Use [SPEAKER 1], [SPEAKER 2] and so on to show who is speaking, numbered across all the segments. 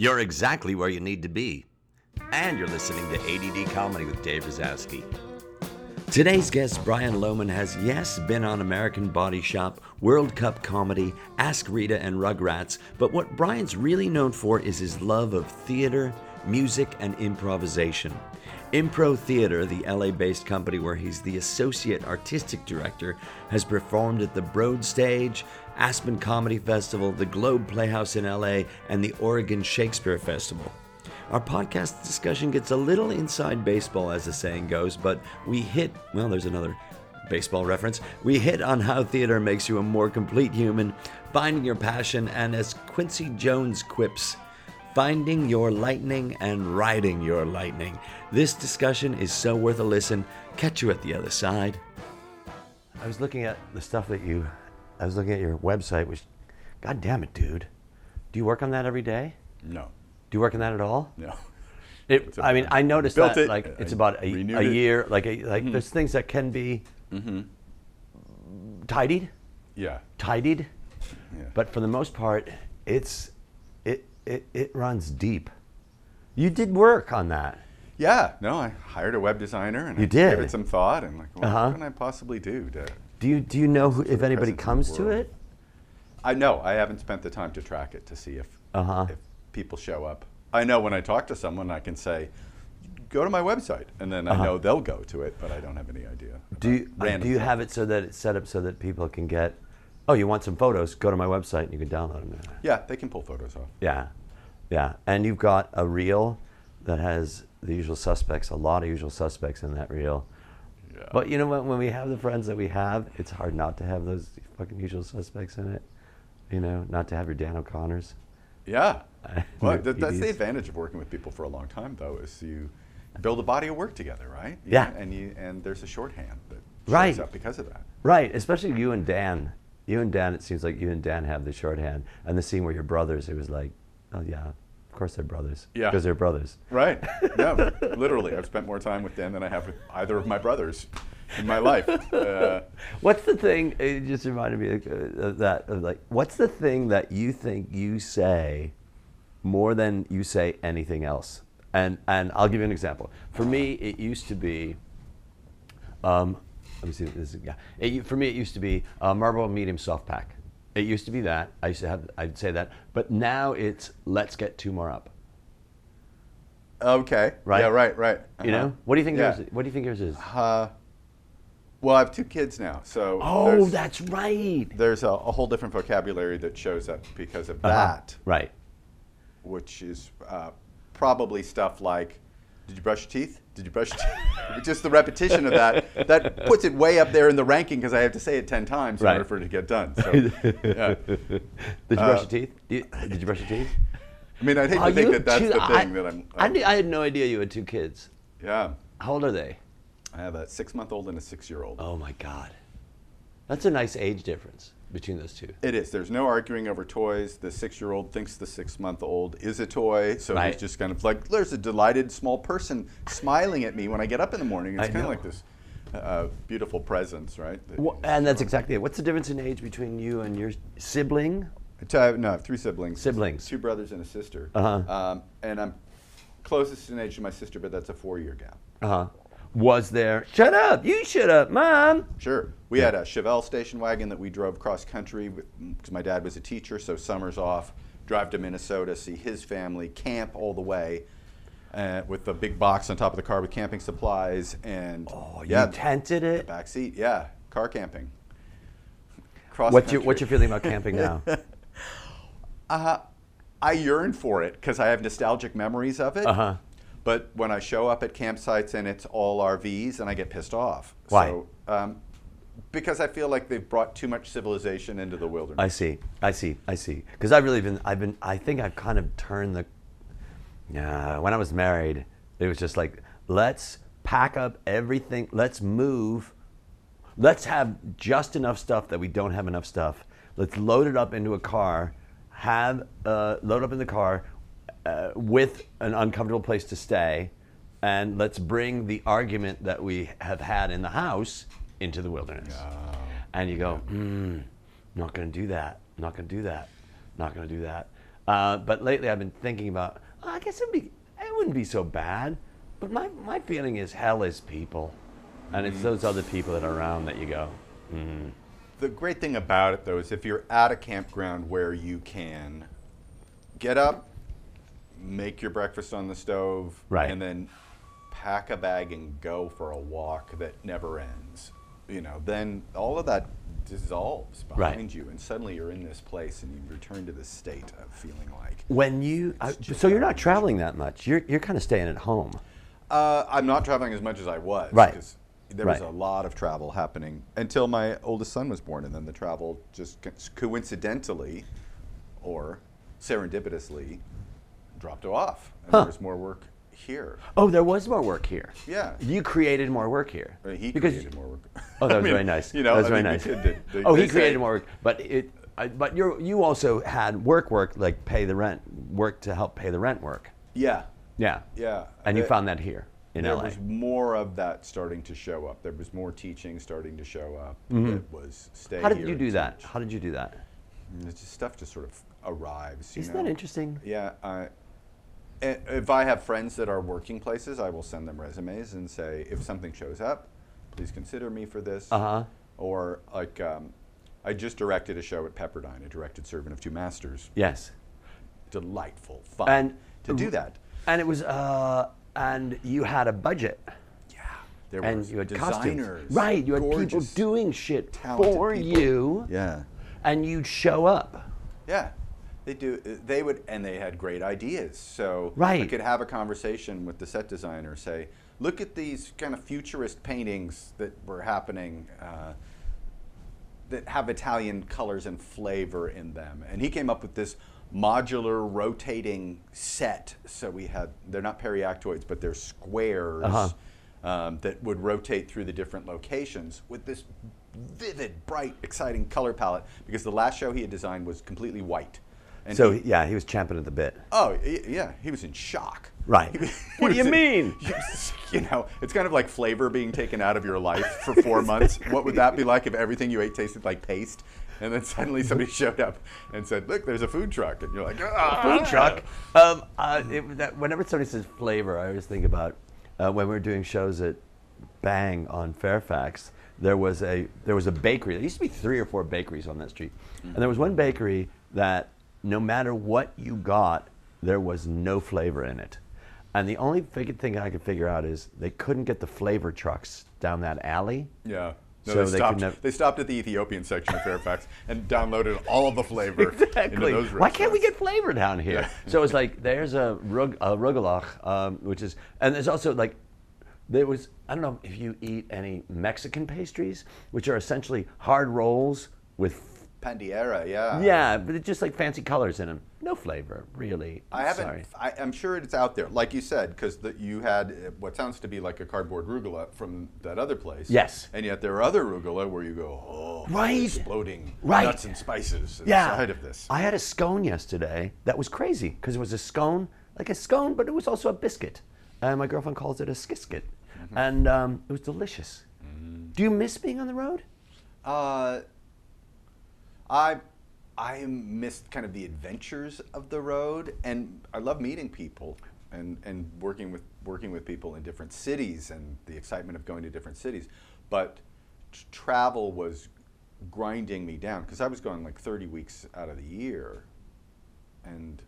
[SPEAKER 1] You're exactly where you need to be. And you're listening to ADD Comedy with Dave Razowsky. Today's guest, Brian Lohmann, has, yes, been on American Body Shop, World Cup Comedy, Ask Rita, and Rugrats, but what Brian's really known for is his love of theater, music, and improvisation. Impro Theater, the LA based company where he's the associate artistic director, has performed at the Broad Stage, Aspen Comedy Festival, the Globe Playhouse in LA, and the Oregon Shakespeare Festival. Our podcast discussion gets a little inside baseball, as the saying goes, but we hit, well, there's another baseball reference. We hit on how theater makes you a more complete human, finding your passion, and as Quincy Jones quips, finding your lightning and riding your lightning. This discussion is so worth a listen. Catch you at the other side. I was looking at the stuff that you, I was looking at your website, which, god damn it, dude. Do you work on that every day?
[SPEAKER 2] No,
[SPEAKER 1] Do you work on that at all?
[SPEAKER 2] no.
[SPEAKER 1] It, I mean, I noticed that
[SPEAKER 2] it,
[SPEAKER 1] like it's
[SPEAKER 2] I
[SPEAKER 1] about a, a
[SPEAKER 2] it. Mm-hmm.
[SPEAKER 1] year. Like a, like there's things that can be tidied,
[SPEAKER 2] Yeah,
[SPEAKER 1] tidied,
[SPEAKER 2] yeah.
[SPEAKER 1] but for the most part, it's it it, it runs deep. You did work on that.
[SPEAKER 2] yeah, no, I hired a web designer and
[SPEAKER 1] You
[SPEAKER 2] I
[SPEAKER 1] did?
[SPEAKER 2] gave it some thought and like, what
[SPEAKER 1] Uh-huh.
[SPEAKER 2] can I possibly do to?
[SPEAKER 1] Do you do you know who, if anybody comes to it?
[SPEAKER 2] I know I haven't spent the time to track it to see if
[SPEAKER 1] Uh-huh.
[SPEAKER 2] if people show up. I know when I talk to someone, I can say, "Go to my website," and then I know they'll go to it, but I don't have any idea.
[SPEAKER 1] Uh-huh. Do you, do you have it so that it's set up so that people can get? Oh, you want some photos? Go to my website and you can download them. there.
[SPEAKER 2] Yeah, they can pull photos off.
[SPEAKER 1] Yeah, yeah. And you've got a reel that has the usual suspects, a lot of usual suspects in that reel.
[SPEAKER 2] Yeah.
[SPEAKER 1] But you know what? When we have the friends that we have, it's hard not to have those fucking usual suspects in it. You know, not to have your Dan O'Connors.
[SPEAKER 2] Yeah. Well, that, that's the advantage of working with people for a long time, though, is you build a body of work together, right? You
[SPEAKER 1] Yeah.
[SPEAKER 2] know, And you and there's a shorthand that shows
[SPEAKER 1] Right.
[SPEAKER 2] up because of that.
[SPEAKER 1] Right, especially you and Dan. You and Dan, it seems like you and Dan have the shorthand. And the scene where you're brothers, it was like, oh yeah, of course they're brothers.
[SPEAKER 2] Yeah.
[SPEAKER 1] Because they're brothers.
[SPEAKER 2] Right. No, literally, I've spent more time with Dan than I have with either of my brothers in my life. Uh,
[SPEAKER 1] What's the thing? It just reminded me of, uh, of that. Of like, what's the thing that you think you say more than you say anything else? And and I'll give you an example. For me, it used to be. Um, let me see. This is, yeah. It, for me, it used to be uh, Marlboro medium soft pack. It used to be that. I used to have. I'd say that. But now it's let's get two more up.
[SPEAKER 2] okay.
[SPEAKER 1] Right.
[SPEAKER 2] Yeah. Right. Right.
[SPEAKER 1] You
[SPEAKER 2] Uh-huh.
[SPEAKER 1] know. What do you think
[SPEAKER 2] Yeah.
[SPEAKER 1] yours? What do you think yours is?
[SPEAKER 2] Uh, well, I have two kids now, so
[SPEAKER 1] Oh, that's right.
[SPEAKER 2] there's a, a whole different vocabulary that shows up because of
[SPEAKER 1] Uh-huh.
[SPEAKER 2] that.
[SPEAKER 1] Right.
[SPEAKER 2] which is uh, probably stuff like, "Did you brush your teeth? Did you brush teeth?" Just the repetition of that that puts it way up there in the ranking because I have to say it ten times
[SPEAKER 1] Right.
[SPEAKER 2] in order for it to get done. So, yeah.
[SPEAKER 1] Did you brush
[SPEAKER 2] Uh,
[SPEAKER 1] your teeth? You- Did you brush your teeth?
[SPEAKER 2] I mean, I'd hate to think that that's
[SPEAKER 1] two-
[SPEAKER 2] the
[SPEAKER 1] I,
[SPEAKER 2] thing that I'm.
[SPEAKER 1] I, knew- I had no idea you had two kids.
[SPEAKER 2] yeah,
[SPEAKER 1] How old are they?
[SPEAKER 2] I have a six-month-old and a six-year-old.
[SPEAKER 1] Oh my God. That's a nice age difference between those two.
[SPEAKER 2] It is. There's no arguing over toys. The six-year-old thinks the six-month-old is a toy, so
[SPEAKER 1] Right.
[SPEAKER 2] he's just kind of like, there's a delighted small person smiling at me when I get up in the morning. It's
[SPEAKER 1] I
[SPEAKER 2] kind of like this uh, beautiful presence, right? that you
[SPEAKER 1] And that's exactly it. What's the difference in age between you and your sibling?
[SPEAKER 2] I no, I have three siblings.
[SPEAKER 1] Siblings.
[SPEAKER 2] Two brothers and a sister.
[SPEAKER 1] Uh-huh.
[SPEAKER 2] Um, and I'm closest in age to my sister, but that's a four-year gap.
[SPEAKER 1] Uh huh. Was there? Shut up! You shut up, mom.
[SPEAKER 2] Sure. We had a Chevelle station wagon that we drove cross country because my dad was a teacher, so summers off, drive to Minnesota, see his family, camp all the way. Uh, with the big box on top of the car with camping supplies and
[SPEAKER 1] Oh,
[SPEAKER 2] yeah,
[SPEAKER 1] you tented
[SPEAKER 2] the
[SPEAKER 1] it.
[SPEAKER 2] back seat, yeah, car camping. Cross
[SPEAKER 1] What's your. What's your feeling about camping now?
[SPEAKER 2] Uh, I yearn for it because I have nostalgic memories of it.
[SPEAKER 1] Uh-huh.
[SPEAKER 2] But when I show up at campsites and it's all RVs, and I get pissed off.
[SPEAKER 1] Why?
[SPEAKER 2] So, um, because I feel like they've brought too much civilization into the wilderness.
[SPEAKER 1] I see. I see. I see. Because I've really been. I've been. I think I've kind of turned the. When I was married, it was just like, let's pack up everything. Let's move. Let's have just enough stuff that we don't have enough stuff. Let's load it up into a car. Have uh, load up in the car uh, with an uncomfortable place to stay, and let's bring the argument that we have had in the house into the wilderness. And you go, hmm, not going to do that. Not going to do that. Not going to do that. Uh, but lately, I've been thinking about. "Oh, I guess it'd be. It wouldn't be so bad. But my my feeling is hell is people, and it's those other people that are around that you go. Mm,
[SPEAKER 2] The great thing about it, though, is if you're at a campground where you can get up, make your breakfast on the stove,
[SPEAKER 1] Right.
[SPEAKER 2] and then pack a bag and go for a walk that never ends, you know, then all of that dissolves
[SPEAKER 1] Right.
[SPEAKER 2] behind you, and suddenly you're in this place and you return to this state of feeling like.
[SPEAKER 1] When you, I, so you're not traveling that much. You're you're kind of staying at home.
[SPEAKER 2] Uh, I'm not traveling as much as I was.
[SPEAKER 1] Right.
[SPEAKER 2] There was a lot of travel happening until my oldest son was born, and then the travel just coincidentally or serendipitously dropped off. And
[SPEAKER 1] Huh.
[SPEAKER 2] there was more work here.
[SPEAKER 1] Oh, there was more work here.
[SPEAKER 2] Yeah.
[SPEAKER 1] You created more work here.
[SPEAKER 2] Uh, He
[SPEAKER 1] Because-
[SPEAKER 2] created more work.
[SPEAKER 1] Oh, that
[SPEAKER 2] I
[SPEAKER 1] was
[SPEAKER 2] mean,
[SPEAKER 1] very nice.
[SPEAKER 2] You know,
[SPEAKER 1] that was
[SPEAKER 2] I
[SPEAKER 1] very
[SPEAKER 2] mean,
[SPEAKER 1] nice.
[SPEAKER 2] the kid did. They-
[SPEAKER 1] oh, he
[SPEAKER 2] say-
[SPEAKER 1] created more work, but it. I, but you you also had work work like pay the rent work to help pay the rent work.
[SPEAKER 2] Yeah.
[SPEAKER 1] Yeah.
[SPEAKER 2] Yeah.
[SPEAKER 1] And you found that here in
[SPEAKER 2] there
[SPEAKER 1] LA.
[SPEAKER 2] was more of that starting to show up. There was more teaching starting to show up. It was stay
[SPEAKER 1] Mm-hmm. How did you do that?
[SPEAKER 2] teach.
[SPEAKER 1] How did you do that?
[SPEAKER 2] And it's just stuff just sort of arrives.
[SPEAKER 1] Isn't
[SPEAKER 2] know?
[SPEAKER 1] that interesting?
[SPEAKER 2] Yeah. I, i- if I have friends that are working places, I will send them resumes and say, if something shows up, please consider me for this.
[SPEAKER 1] Uh huh.
[SPEAKER 2] Or like, um, I just directed a show at Pepperdine. I directed Servant of Two Masters.
[SPEAKER 1] Yes.
[SPEAKER 2] Delightful, fun
[SPEAKER 1] And
[SPEAKER 2] to do that.
[SPEAKER 1] And it was uh and you had a budget.
[SPEAKER 2] Yeah. There
[SPEAKER 1] and you had
[SPEAKER 2] designers.
[SPEAKER 1] costumes. Right. You had people doing shit for
[SPEAKER 2] people.
[SPEAKER 1] you.
[SPEAKER 2] Yeah.
[SPEAKER 1] And you'd show up.
[SPEAKER 2] Yeah, they do. They would, and they had great ideas. So I
[SPEAKER 1] Right.
[SPEAKER 2] could have a conversation with the set designer. Say, look at these kind of futurist paintings that were happening. Uh, that have Italian colors and flavor in them, and he came up with this modular rotating set. So we had they're not periactoids, but they're squares
[SPEAKER 1] Uh-huh.
[SPEAKER 2] um, that would rotate through the different locations with this vivid, bright, exciting color palette. Because the last show he had designed was completely white. And
[SPEAKER 1] So
[SPEAKER 2] he-
[SPEAKER 1] yeah, he was champing at the bit.
[SPEAKER 2] Oh yeah, he was in shock.
[SPEAKER 1] Right.
[SPEAKER 2] He was-
[SPEAKER 1] What do you
[SPEAKER 2] in-
[SPEAKER 1] mean?
[SPEAKER 2] You know, it's kind of like flavor being taken out of your life for four months. What would that be like if everything you ate tasted like paste? And then suddenly somebody showed up and said, "Look, there's a food truck," and you're like, "Ah,
[SPEAKER 1] food truck. Um, uh, it, that, whenever somebody says flavor, I always think about uh, when we were doing shows at Bang on Fairfax. There was a there was a bakery. There used to be three or four bakeries on that street, and there was one bakery that no matter what you got, there was no flavor in it. And the only thing I could figure out is they couldn't get the flavor trucks down that alley.
[SPEAKER 2] Yeah. No,
[SPEAKER 1] So
[SPEAKER 2] they,
[SPEAKER 1] they
[SPEAKER 2] stopped, they stopped at the Ethiopian section of Fairfax and downloaded all of the flavor into
[SPEAKER 1] Exactly.
[SPEAKER 2] those
[SPEAKER 1] Why can't we get flavor down here? so it's like there's a rug, a rugelach, um, which is, and there's also like, there was I don't know if you eat any Mexican pastries, which are essentially hard rolls with
[SPEAKER 2] Pandiera? Yeah.
[SPEAKER 1] yeah, but it's just like fancy colors in them. No flavor, really.
[SPEAKER 2] I haven't.
[SPEAKER 1] Sorry.
[SPEAKER 2] I, I'm sure it's out there, like you said, because you had uh, what sounds to be like a cardboard rugula from that other place.
[SPEAKER 1] Yes.
[SPEAKER 2] And yet there are other rugula where you go, oh,
[SPEAKER 1] Right.
[SPEAKER 2] exploding
[SPEAKER 1] Right.
[SPEAKER 2] nuts and spices
[SPEAKER 1] Yeah.
[SPEAKER 2] inside of this.
[SPEAKER 1] I had a scone yesterday that was crazy because it was a scone, like a scone, but it was also a biscuit. And my girlfriend calls it a skisket.
[SPEAKER 2] Mm-hmm.
[SPEAKER 1] And um, it was delicious. Do you miss being on the road?
[SPEAKER 2] Uh, I I missed kind of the adventures of the road, and I love meeting people and, and working with working with people in different cities and the excitement of going to different cities. But travel was grinding me down because I was going like 30 weeks out of the year, and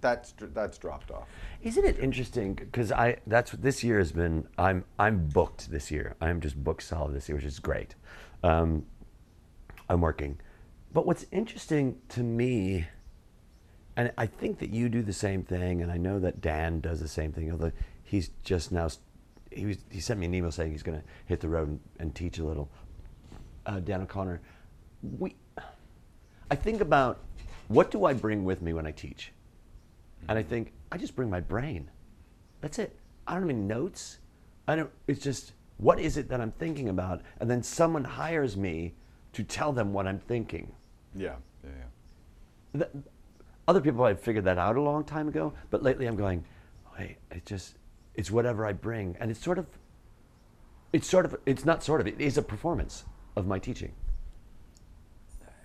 [SPEAKER 2] that's that's dropped off.
[SPEAKER 1] Isn't it interesting? Because I that's this year has been. I'm I'm booked this year. I'm just booked solid this year, which is great. Um, I'm working, but what's interesting to me, and I think that you do the same thing, and I know that Dan does the same thing. Although he's just now, he was he sent me an email saying he's going to hit the road and, and teach a little. Uh, Dan O'Connor, we. I think about what do I bring with me when I teach. And I think I just bring my brain. That's it. I don't any notes. I don't. It's just what is it that I'm thinking about, and then someone hires me to tell them what I'm thinking.
[SPEAKER 2] Yeah, yeah, yeah.
[SPEAKER 1] Th- Other people have figured that out a long time ago, but lately I'm going, wait, it just it's whatever I bring, and it's sort of, it's sort of, it's not sort of, it is a performance of my teaching.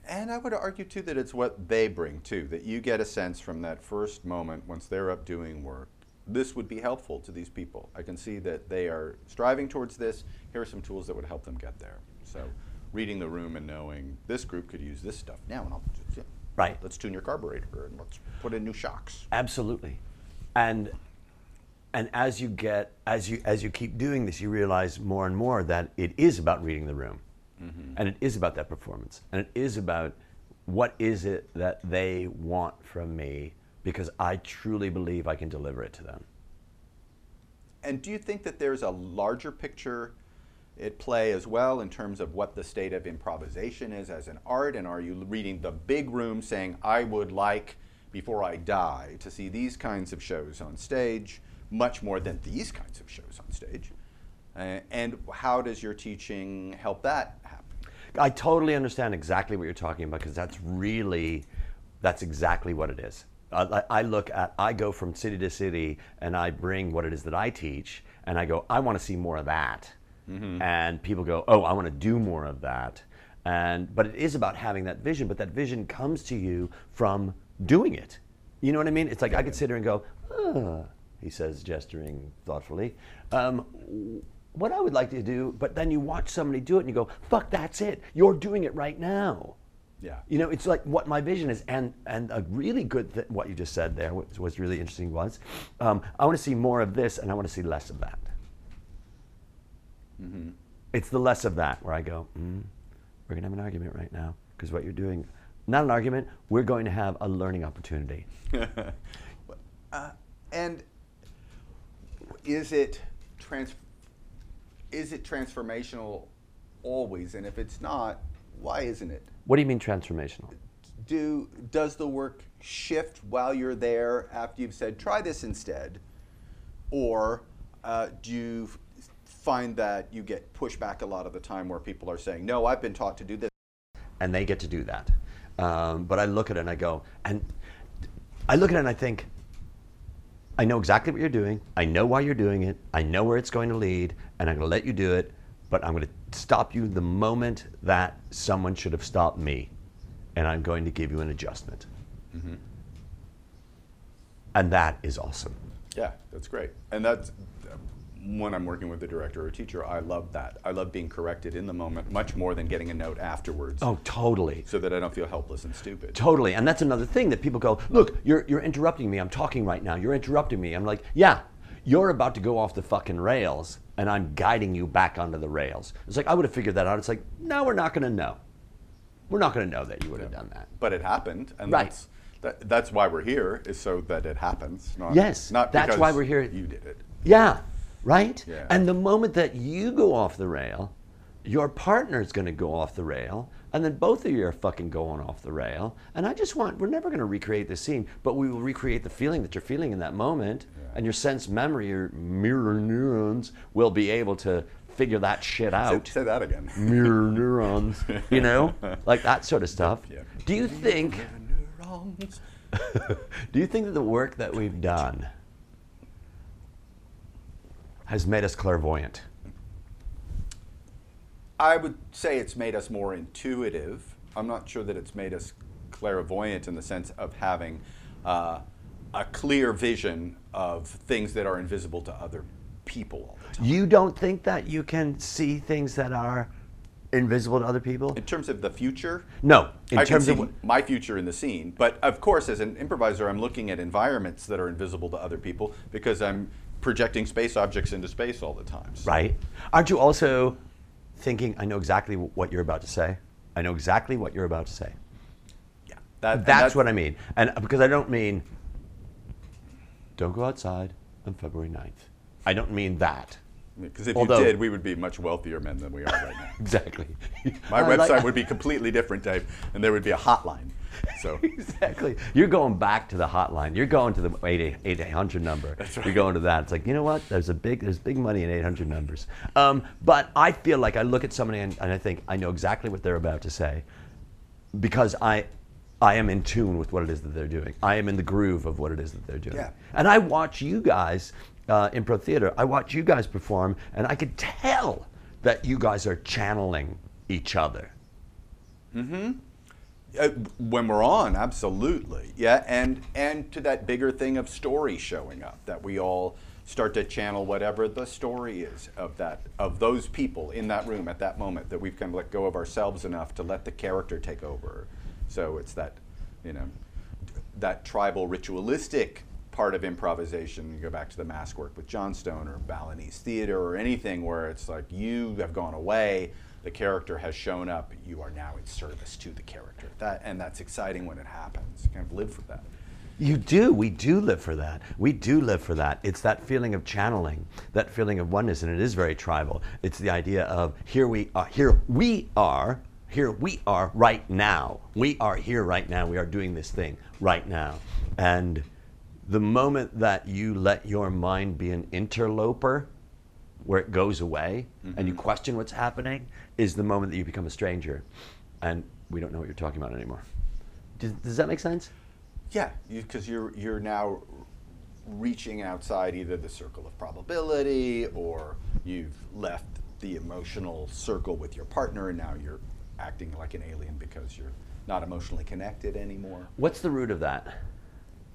[SPEAKER 2] And I would argue too that it's what they bring too, that you get a sense from that first moment once they're up doing work. This would be helpful to these people. I can see that they are striving towards this. Here are some tools that would help them get there. So, reading the room and knowing this group could use this stuff now, and I'll just, yeah,
[SPEAKER 1] Right.
[SPEAKER 2] Let's tune your carburetor and let's put in new shocks.
[SPEAKER 1] Absolutely. And and as you get as you as you keep doing this, you realize more and more that it is about reading the room. Mm-hmm. And it is about that performance. And it is about what is it that they want from me because I truly believe I can deliver it to them.
[SPEAKER 2] And do you think that there's a larger picture at play as well in terms of what the state of improvisation is as an art? And are you reading the big room saying, I would like, before I die, to see these kinds of shows on stage, much more than these kinds of shows on stage? Uh, and how does your teaching help that happen?
[SPEAKER 1] I totally understand exactly what you're talking about because that's really, that's exactly what it is. I, I look at, I go from city to city and I bring what it is that I teach and I go, I want to see more of that. And people go, oh, I want to do more of that. And, but it is about having that vision, but that vision comes to you from doing it. You know what I mean? It's like I could sit here and go, ah, he says, gesturing thoughtfully. Um, what I would like to do, but then you watch somebody do it and you go, fuck, that's it. You're doing it right now.
[SPEAKER 2] Yeah.
[SPEAKER 1] You know, it's like what my vision is, and and a really good th- what you just said there was, was really interesting was, um, I want to see more of this, and I want to see less of that. It's the less of that where I go, mm, we're gonna have an argument right now because what you're doing, not an argument, we're going to have a learning opportunity.
[SPEAKER 2] Uh, and is it trans- is it transformational always? And if it's not, why isn't it?
[SPEAKER 1] What do you mean transformational?
[SPEAKER 2] Do does the work shift while you're there after you've said try this instead, or uh, do you f- find that you get pushback a lot of the time where people are saying no, I've been taught to do this.
[SPEAKER 1] and they get to do that. Um, but I look at it and I go, and I look at it and I think, I know exactly what you're doing. I know why you're doing it. I know where it's going to lead, and I'm going to let you do it. But I'm going to stop you the moment that someone should have stopped me, and I'm going to give you an adjustment. And that is awesome.
[SPEAKER 2] Yeah, that's great. And that's when I'm working with a director or a teacher, I love that. I love being corrected in the moment much more than getting a note afterwards.
[SPEAKER 1] Oh, totally.
[SPEAKER 2] So that I don't feel helpless and stupid.
[SPEAKER 1] Totally. And that's another thing that people go, look, you're, you're interrupting me. I'm talking right now. You're interrupting me. I'm like, yeah, you're about to go off the fucking rails, and I'm guiding you back onto the rails. It's like, I would have figured that out. It's like, no, we're not going to know. We're not going to know that you would have done that.
[SPEAKER 2] But it happened, and
[SPEAKER 1] Right.
[SPEAKER 2] that's that, that's why we're here is so that it happens. Not,
[SPEAKER 1] Yes,
[SPEAKER 2] not
[SPEAKER 1] that's why we're here.
[SPEAKER 2] You did it.
[SPEAKER 1] Yeah, right?
[SPEAKER 2] Yeah.
[SPEAKER 1] And the moment that you go off the rail, your partner's going to go off the rail, and then both of you are fucking going off the rail. And I just want, we're never going to recreate the scene, but we will recreate the feeling that you're feeling in that moment, and your sense memory, your mirror neurons will be able to figure that shit out.
[SPEAKER 2] say that again.
[SPEAKER 1] Mirror neurons, you know, like that sort of stuff.
[SPEAKER 2] Yeah.
[SPEAKER 1] Do you think?
[SPEAKER 2] Neurons.
[SPEAKER 1] Do you think that the work that we've done has made us clairvoyant?
[SPEAKER 2] I would say it's made us more intuitive. I'm not sure that it's made us clairvoyant in the sense of having uh, a clear vision of things that are invisible to other people all the time.
[SPEAKER 1] You don't think that you can see things that are invisible to other people?
[SPEAKER 2] In terms of the future,
[SPEAKER 1] No. In
[SPEAKER 2] I
[SPEAKER 1] terms
[SPEAKER 2] can
[SPEAKER 1] of
[SPEAKER 2] my future in the scene. But of course, as an improviser, I'm looking at environments that are invisible to other people because I'm projecting space objects into space all the time. So-
[SPEAKER 1] right? Aren't you also thinking, I know exactly what you're about to say? I know exactly what you're about to say.
[SPEAKER 2] Yeah, that, and
[SPEAKER 1] That's what I mean. And uh, because I don't mean, don't go outside on February 9th. I don't mean that.
[SPEAKER 2] Because if
[SPEAKER 1] Although-
[SPEAKER 2] you did, we would be much wealthier men than we are right now.
[SPEAKER 1] Exactly.
[SPEAKER 2] My
[SPEAKER 1] I like-
[SPEAKER 2] website would be completely different, Dave, and there would be a hotline. So
[SPEAKER 1] Exactly. You're going back to the hotline. You're going to the 8 800 number.
[SPEAKER 2] That's right.
[SPEAKER 1] You're going to that. It's like, you know what? There's a big there's big money in 800 numbers. Um, but I feel like I look at somebody and, and I think I know exactly what they're about to say because I I am in tune with what it is that they're doing. I am in the groove of what it is that they're doing.
[SPEAKER 2] Yeah.
[SPEAKER 1] And I watch you guys uh, improv theater. I watch you guys perform, and I could tell that you guys are channeling each other.
[SPEAKER 2] Uh, when we're on, absolutely, yeah, and and to that bigger thing of story showing up, that we all start to channel whatever the story is of that of those people in that room at that moment that we've kind of let go of ourselves enough to let the character take over. So it's that, you know, that tribal ritualistic part of improvisation. You go back to the mask work with Johnstone or Balinese theater or anything where it's like you have gone away the character has shown up, you are now in service to the character. That, and that's exciting when it happens. You kind of live for that.
[SPEAKER 1] You do. We do live for that. We do live for that. It's that feeling of channeling, that feeling of oneness, and it is very tribal. It's the idea of here we are, here we are, here we are right now. We are here right now. We are doing this thing right now. And the moment that you let your mind be an interloper, where it goes away mm-hmm. and you mm-hmm. question what's happening is the moment that you become a stranger and we don't know what you're talking about anymore. Does, does that make sense?
[SPEAKER 2] Yeah, because you, are you're, you're now reaching outside either the circle of probability or you've left the emotional circle with your partner and now you're acting like an alien because you're not emotionally connected anymore.
[SPEAKER 1] What's the root of that?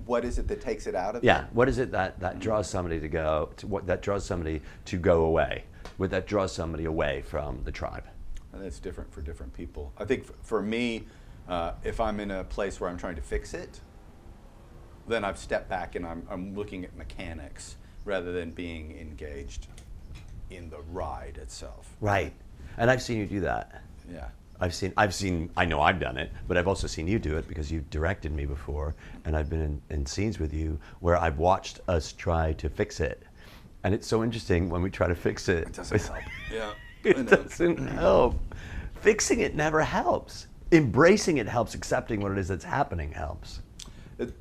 [SPEAKER 2] What is it that takes it out of
[SPEAKER 1] yeah what is it that, that draws somebody to go to, what that draws somebody to go away what that draws somebody away from the tribe?
[SPEAKER 2] And it's different for different people. I think for me uh, if i'm in a place where i'm trying to fix it then i've stepped back and i'm, I'm looking at mechanics rather than being engaged in the ride itself.
[SPEAKER 1] Right. And i've seen you do that.
[SPEAKER 2] Yeah
[SPEAKER 1] I've seen, I've seen, I know I've done it, but I've also seen you do it because you've directed me before, and I've been in, in scenes with you where I've watched us try to fix it, and it's so interesting when we try to fix it.
[SPEAKER 2] It doesn't help.
[SPEAKER 1] Yeah, it doesn't help. Fixing it never helps. Embracing it helps. Accepting what it is that's happening helps. It,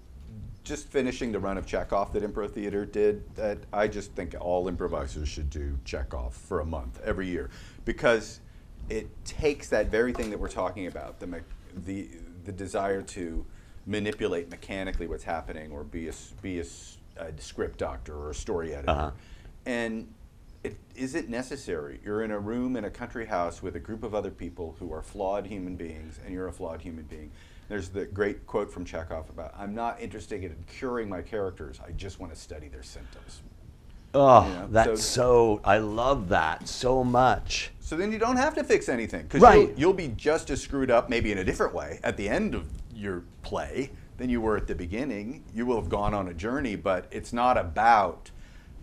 [SPEAKER 2] just finishing the run of Chekhov that Improv Theater did, that I just think all improvisers should do Chekhov for a month every year because it takes that very thing that we're talking about, the, me- the, the desire to manipulate mechanically what's happening or be a, be a, a script doctor or a story editor. Uh-huh. And it, is it necessary? You're in a room in a country house with a group of other people who are flawed human beings, and you're a flawed human being. There's the great quote from Chekhov about, I'm not interested in curing my characters, I just want to study their symptoms.
[SPEAKER 1] Oh, you know? that's so, so, I love that so much.
[SPEAKER 2] So then you don't have to fix anything because right. you'll, you'll, be just as screwed up, maybe in a different way, at the end of your play than you were at the beginning. You will have gone on a journey, but it's not about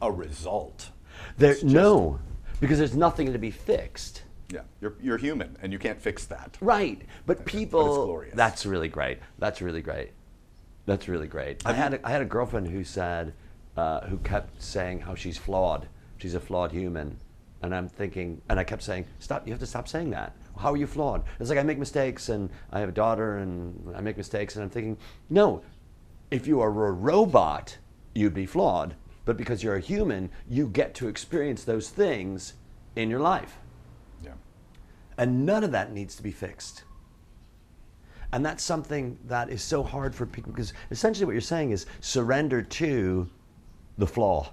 [SPEAKER 2] a result.
[SPEAKER 1] There, no, because there's nothing to be fixed.
[SPEAKER 2] Yeah, you're, you're human, and you can't fix that.
[SPEAKER 1] Right, but people. But that's really great. That's really great. That's really great. I had a, I had a girlfriend who said uh, who kept saying how she's flawed. She's a flawed human. And I'm thinking, and I kept saying, stop, you have to stop saying that. How are you flawed? It's like I make mistakes and I have a daughter and I make mistakes. And I'm thinking, no, if you are a robot, you'd be flawed. But because you're a human, you get to experience those things in your life.
[SPEAKER 2] Yeah.
[SPEAKER 1] And none of that needs to be fixed. And that's something that is so hard for people because essentially what you're saying is surrender to the flaw,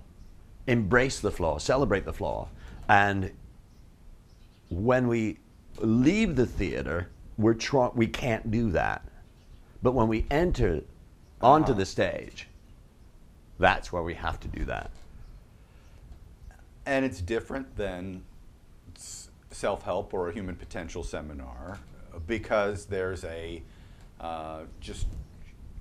[SPEAKER 1] embrace the flaw, celebrate the flaw. And when we leave the theater, we're we can't do that. But when we enter onto uh-huh. the stage, that's where we have to do that.
[SPEAKER 2] And it's different than self help or a human potential seminar because there's a uh, just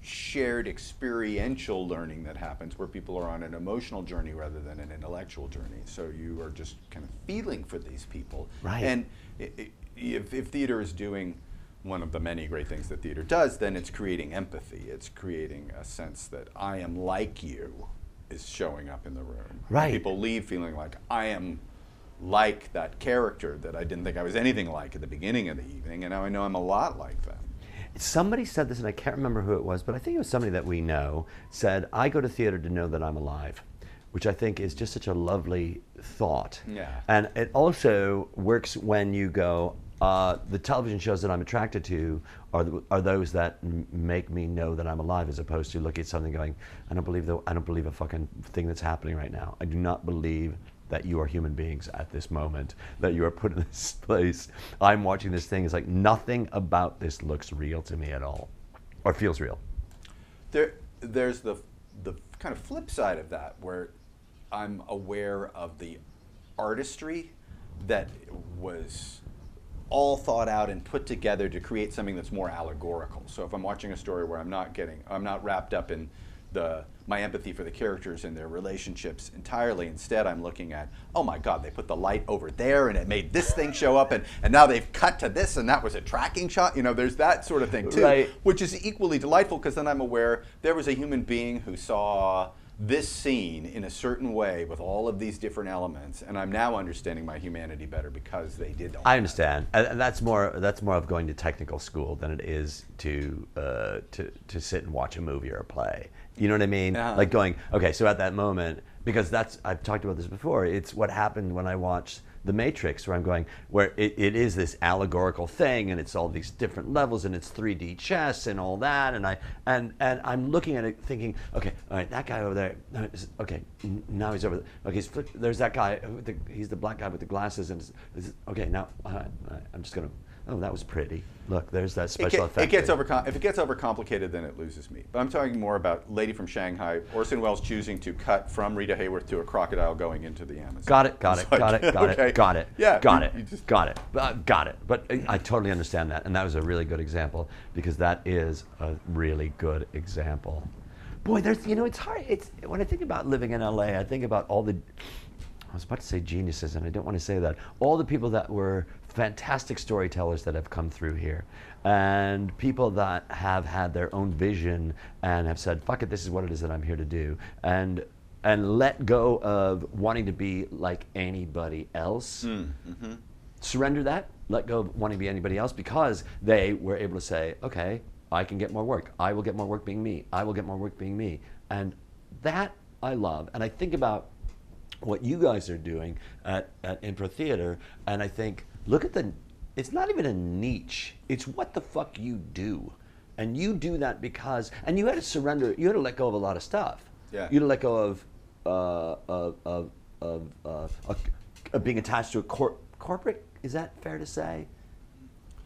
[SPEAKER 2] shared experiential learning that happens where people are on an emotional journey rather than an intellectual journey. So you are just kind of feeling for these people.
[SPEAKER 1] Right.
[SPEAKER 2] And if, if theater is doing one of the many great things that theater does, then it's creating empathy. It's creating a sense that I am like you is showing up in the room.
[SPEAKER 1] Right.
[SPEAKER 2] People leave feeling like I am like that character that I didn't think I was anything like at the beginning of the evening, and now I know I'm a lot like them
[SPEAKER 1] somebody said this, and I can't remember who it was, but I think it was somebody that we know said, I go to theater to know that I'm alive, which I think is just such a lovely thought.
[SPEAKER 2] Yeah.
[SPEAKER 1] And it also works when you go, uh, the television shows that I'm attracted to are, are those that m- make me know that I'm alive, as opposed to looking at something going, I don't believe the, I don't believe a fucking thing that's happening right now. I do not believe that you are human beings at this moment, that you are put in this place. I'm watching this thing. It's like nothing about this looks real to me at all, or feels real.
[SPEAKER 2] There, there's the the kind of flip side of that where I'm aware of the artistry that was all thought out and put together to create something that's more allegorical. So if I'm watching a story where I'm not getting, I'm not wrapped up in the my empathy for the characters and their relationships entirely. Instead, I'm looking at, oh my God, they put the light over there and it made this thing show up, and, and now they've cut to this and that was a tracking shot. You know, there's that sort of thing too,
[SPEAKER 1] Right.
[SPEAKER 2] which is equally delightful because then I'm aware there was a human being who saw this scene in a certain way with all of these different elements, and I'm now understanding my humanity better because they did all
[SPEAKER 1] I understand, and and that's more that's more of going to technical school than it is to uh, to to sit and watch a movie or a play. You know what I mean?
[SPEAKER 2] Uh-huh.
[SPEAKER 1] Like going, okay, so at that moment, because that's I've talked about this before. It's what happened when I watched The Matrix, where I'm going, where it, it is this allegorical thing, and it's all these different levels, and it's 3D chess and all that, and I and and I'm looking at it thinking, okay, all right, that guy over there, okay, now he's over there. Okay, he's flipped, there's that guy, he's the black guy with the glasses, and okay, now I'm just gonna. Oh, that was pretty. Look, there's that
[SPEAKER 2] It,
[SPEAKER 1] special
[SPEAKER 2] get-
[SPEAKER 1] effect.
[SPEAKER 2] it gets overcom- if it gets overcomplicated, then it loses me. But I'm talking more about Lady from Shanghai, Orson Welles choosing to cut from Rita Hayworth to a crocodile going into the Amazon.
[SPEAKER 1] Got it, got
[SPEAKER 2] It's
[SPEAKER 1] it, got it, got
[SPEAKER 2] okay.
[SPEAKER 1] it, got it.
[SPEAKER 2] Yeah,
[SPEAKER 1] got
[SPEAKER 2] you-
[SPEAKER 1] it,
[SPEAKER 2] you just-
[SPEAKER 1] got it, uh, got it. But I, I totally understand that, and that was a really good example because that is a really good example. Boy, there's you know it's hard. It's when I think about living in LA, I think about all the. I was about to say geniuses, and I don't want to say that. All the people that were fantastic storytellers that have come through here, and people that have had their own vision and have said, "Fuck it, this is what it is that I'm here to do," and and let go of wanting to be like anybody else. Hmm, mm-hmm. Surrender that, let go of wanting to be anybody else because they were able to say, okay, I can get more work. I will get more work being me. I will get more work being me. And that I love. And I think about what you guys are doing at, at Impro Theater, and I think, look at the, it's not even a niche, it's what the fuck you do. And you do that because, and you had to surrender, you had to let go of a lot of stuff.
[SPEAKER 2] Yeah.
[SPEAKER 1] You had to let go of, uh, of, of, of, uh, of, of being attached to a cor- corporate, is that fair to say?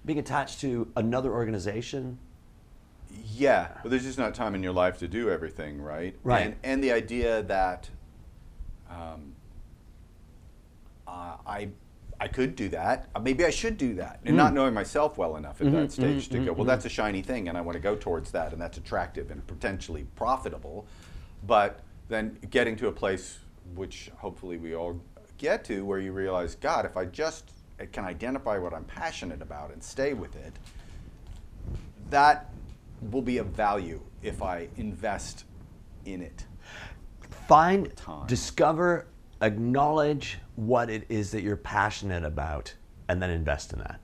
[SPEAKER 1] Being attached to another organization?
[SPEAKER 2] Yeah, but there's just not time in your life to do everything, right?
[SPEAKER 1] Right.
[SPEAKER 2] And, and the idea that um, uh, I I could do that. Uh, Maybe I should do that, and
[SPEAKER 1] Mm.
[SPEAKER 2] not knowing myself well enough at
[SPEAKER 1] Mm-hmm,
[SPEAKER 2] that stage to go. Well, that's a shiny thing, and I want to go towards that, and that's attractive and potentially profitable. But then getting to a place which hopefully we all get to, where you realize, God, if I just can identify what I'm passionate about and stay with it, that will be of value if I invest in it.
[SPEAKER 1] Find,
[SPEAKER 2] time.
[SPEAKER 1] discover, acknowledge what it is that you're passionate about, and then invest in that.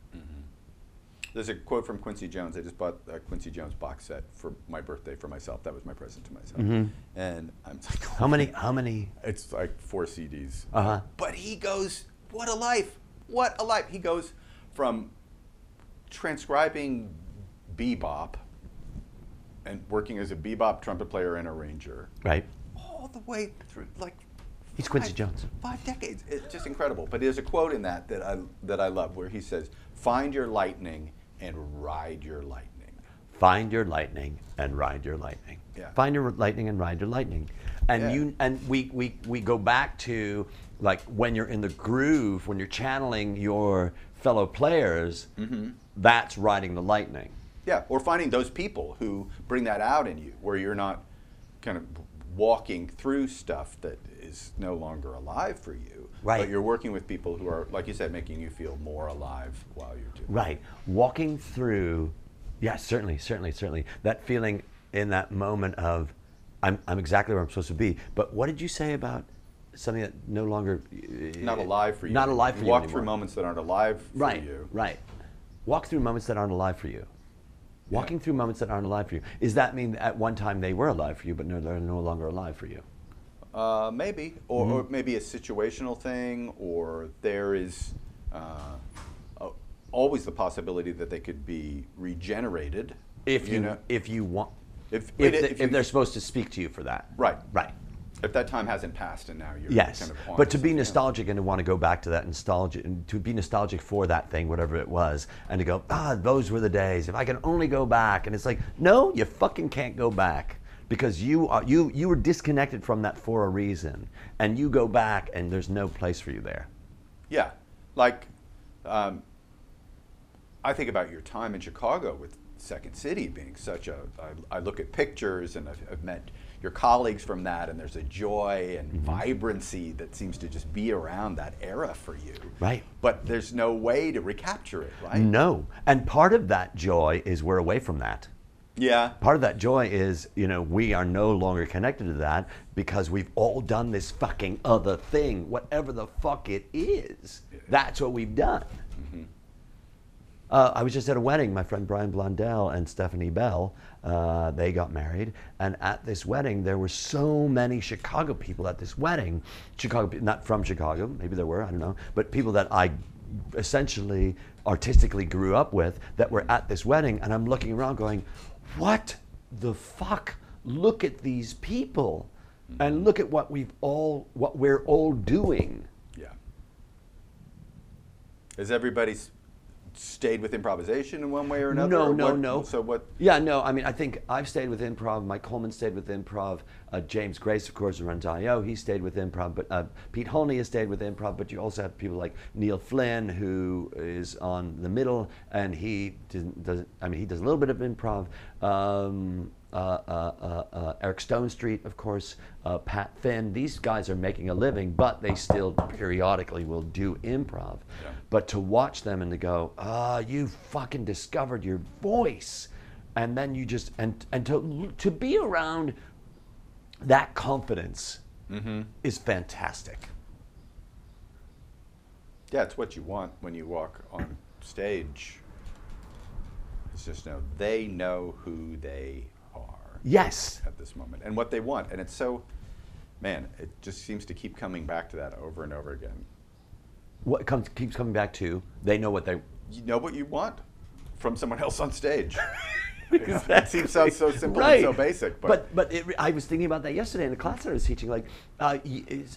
[SPEAKER 2] There's a quote from Quincy Jones. I just bought a Quincy Jones box set for my birthday for myself. That was my present to myself. And I'm like,
[SPEAKER 1] Mm-hmm. How many, how many,
[SPEAKER 2] It's like four CDs.
[SPEAKER 1] Uh-huh.
[SPEAKER 2] But he goes, what a life! What a life! He goes from transcribing bebop and working as a bebop trumpet player and arranger
[SPEAKER 1] right?
[SPEAKER 2] all the way through like
[SPEAKER 1] He's Quincy
[SPEAKER 2] five-
[SPEAKER 1] Jones.
[SPEAKER 2] Five decades. It's just incredible. But there's a quote in that that I that I love where he says, "Find your lightning and ride your lightning."
[SPEAKER 1] Find your lightning and ride your lightning.
[SPEAKER 2] Yeah.
[SPEAKER 1] Find your lightning and ride your lightning. And
[SPEAKER 2] Yeah.
[SPEAKER 1] you and we, we we go back to like when you're in the groove, when you're channeling your fellow players,
[SPEAKER 2] Mm-hmm.
[SPEAKER 1] that's riding the lightning.
[SPEAKER 2] Yeah, or finding those people who bring that out in you, where you're not kind of walking through stuff that is no longer alive for you,
[SPEAKER 1] Right.
[SPEAKER 2] but you're working with people who are, like you said, making you feel more alive while you're doing. it.
[SPEAKER 1] Right. Walking through, yeah, certainly, certainly, certainly. That feeling in that moment of, I'm, I'm exactly where I'm supposed to be. But what did you say about something that no longer.
[SPEAKER 2] Uh, not alive for you.
[SPEAKER 1] Not alive for you.
[SPEAKER 2] Walk
[SPEAKER 1] anymore?
[SPEAKER 2] through moments that aren't alive for
[SPEAKER 1] right,
[SPEAKER 2] you.
[SPEAKER 1] Right. Walk through moments that aren't alive for you. Walking through moments that aren't alive for you. Does that mean at one time they were alive for you, but no, they're no longer alive for you?
[SPEAKER 2] Uh, maybe, or, or
[SPEAKER 1] Mm-hmm.
[SPEAKER 2] maybe a situational thing, or there is uh, a- always the possibility that they could be regenerated.
[SPEAKER 1] If you,
[SPEAKER 2] know,
[SPEAKER 1] if you want,
[SPEAKER 2] If-
[SPEAKER 1] if,
[SPEAKER 2] if
[SPEAKER 1] they-
[SPEAKER 2] you-
[SPEAKER 1] if they're supposed to speak to you for that.
[SPEAKER 2] Right.
[SPEAKER 1] Right.
[SPEAKER 2] If that time hasn't passed and now you're
[SPEAKER 1] Yes,
[SPEAKER 2] kind of
[SPEAKER 1] but to be
[SPEAKER 2] else.
[SPEAKER 1] nostalgic and to want to go back to that nostalgia, and to be nostalgic for that thing, whatever it was, and to go, ah, those were the days. If I can only go back, and it's like, no, you fucking can't go back because you are you you were disconnected from that for a reason, and you go back, and there's no place for you there.
[SPEAKER 2] Yeah, like um, I think about your time in Chicago with Second City being such a. I, I look at pictures and I've, I've met your colleagues from that, and there's a joy and
[SPEAKER 1] Mm-hmm.
[SPEAKER 2] vibrancy that seems to just be around that era for you.
[SPEAKER 1] Right.
[SPEAKER 2] But there's no way to recapture it, right?
[SPEAKER 1] No, and part of that joy is we're away from that.
[SPEAKER 2] Yeah.
[SPEAKER 1] Part of that joy is, you know, we are no longer connected to that because we've all done this fucking other thing, whatever the fuck it is. That's what we've done. Uh, I was just at a wedding. My friend Brian Blondell and Stephanie Bell, uh, they got married, and at this wedding there were so many Chicago people at this wedding. Chicago, not from Chicago, maybe there were, I don't know, but people that I essentially artistically grew up with that were at this wedding, and I'm looking around going, "What the fuck? Look at these people, and look at what we've all, what we're all doing."
[SPEAKER 2] Yeah. Is everybody s- stayed with improvisation in one way or another?
[SPEAKER 1] No,
[SPEAKER 2] or
[SPEAKER 1] no,
[SPEAKER 2] what-
[SPEAKER 1] no.
[SPEAKER 2] So what?
[SPEAKER 1] Yeah, no. I mean, I think I've stayed with improv. Mike Coleman stayed with improv. Uh, James Grace, of course, runs IO, he stayed with improv. But uh, Pete Holney has stayed with improv. But you also have people like Neil Flynn, who is on the middle, and he doesn't. doesn't I mean, he does a little bit of improv. Um, Uh, uh, uh, Eric Stonestreet, of course, uh, Pat Finn. These guys are making a living, but they still periodically will do improv.
[SPEAKER 2] Yeah.
[SPEAKER 1] But to watch them and to go, ah, you fucking discovered your voice, and then you just and and to to be around that confidence mm-hmm. is fantastic.
[SPEAKER 2] Yeah, it's what you want when you walk on stage. It's just know they know who they are
[SPEAKER 1] Yes,
[SPEAKER 2] at this moment and what they want, and it's so. Man, it just seems to keep coming back to that over and over again.
[SPEAKER 1] what comes keeps coming back to they know what they.
[SPEAKER 2] You know what you want from someone else on stage. It seems sounds so simple
[SPEAKER 1] right.
[SPEAKER 2] and so basic, but,
[SPEAKER 1] but but it, I was thinking about that yesterday in the class that I was teaching. Like, uh,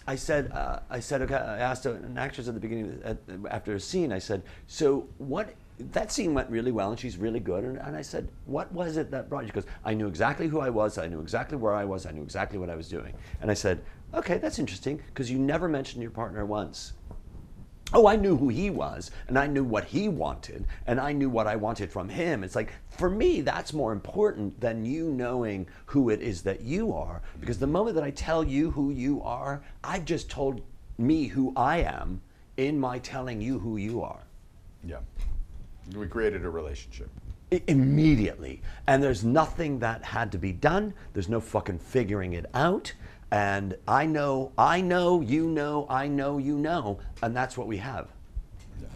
[SPEAKER 1] I said, uh, I said, okay, I asked an actress at the beginning, at, after a scene, I said, so what? That scene went really well, and she's really good. And, and I said, what was it that brought you? She goes, I knew exactly who I was. I knew exactly where I was. I knew exactly what I was doing. And I said, okay, that's interesting because you never mentioned your partner once. Oh, I knew who he was, and I knew what he wanted, and I knew what I wanted from him. It's like, for me, that's more important than you knowing who it is that you are. Because the moment that I tell you who you are, I've just told me who I am in my telling you who you are.
[SPEAKER 2] yeah, we created a relationship.
[SPEAKER 1] I- immediately. And there's nothing that had to be done. There's no fucking figuring it out. And I know, I know, you know, I know, you know, and that's what we have.
[SPEAKER 2] Yeah.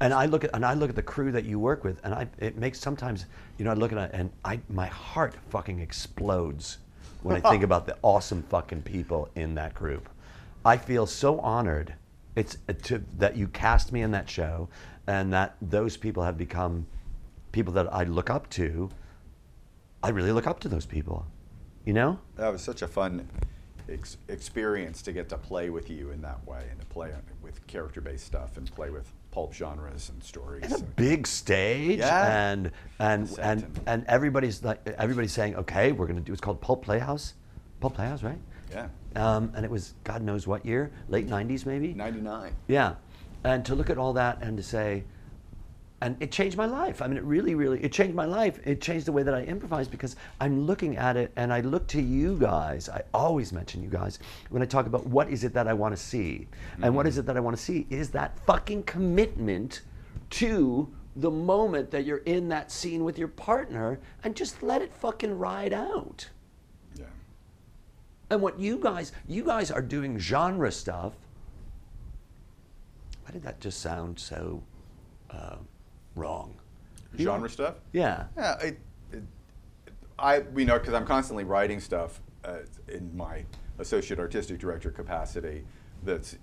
[SPEAKER 1] And I look at and I look at the crew that you work with, and I it makes sometimes you know I look at it and I my heart fucking explodes when I think about the awesome fucking people in that group. I feel so honored. It's uh, to that you cast me in that show, and that those people have become people that I look up to. I really look up to those people, you know.
[SPEAKER 2] That was such a fun ex- experience to get to play with you in that way and to play with character-based stuff and play with pulp genres and stories.
[SPEAKER 1] It's a big stage,
[SPEAKER 2] Yeah.
[SPEAKER 1] and and and
[SPEAKER 2] and-
[SPEAKER 1] and everybody's like everybody's saying, okay, we're gonna do. It's called Pulp Playhouse, Pulp Playhouse, right?
[SPEAKER 2] yeah,
[SPEAKER 1] Um, and it was God knows what year, late '90s maybe.
[SPEAKER 2] '99.
[SPEAKER 1] Yeah, and to look at all that and to say, and it changed my life. I mean, it really, really, it changed my life. It changed the way that I improvise because I'm looking at it and I look to you guys. I always mention you guys when I talk about what is it that I want to see. And what is it that I want to see is that fucking commitment to the moment that you're in that scene with your partner and just let it fucking ride out.
[SPEAKER 2] Yeah,
[SPEAKER 1] And what you guys, you guys are doing genre stuff. Why did that just sound so uh, wrong?
[SPEAKER 2] Genre stuff.
[SPEAKER 1] Yeah.
[SPEAKER 2] Yeah, it, it, I you know because I'm constantly writing stuff uh, in my associate artistic director capacity that's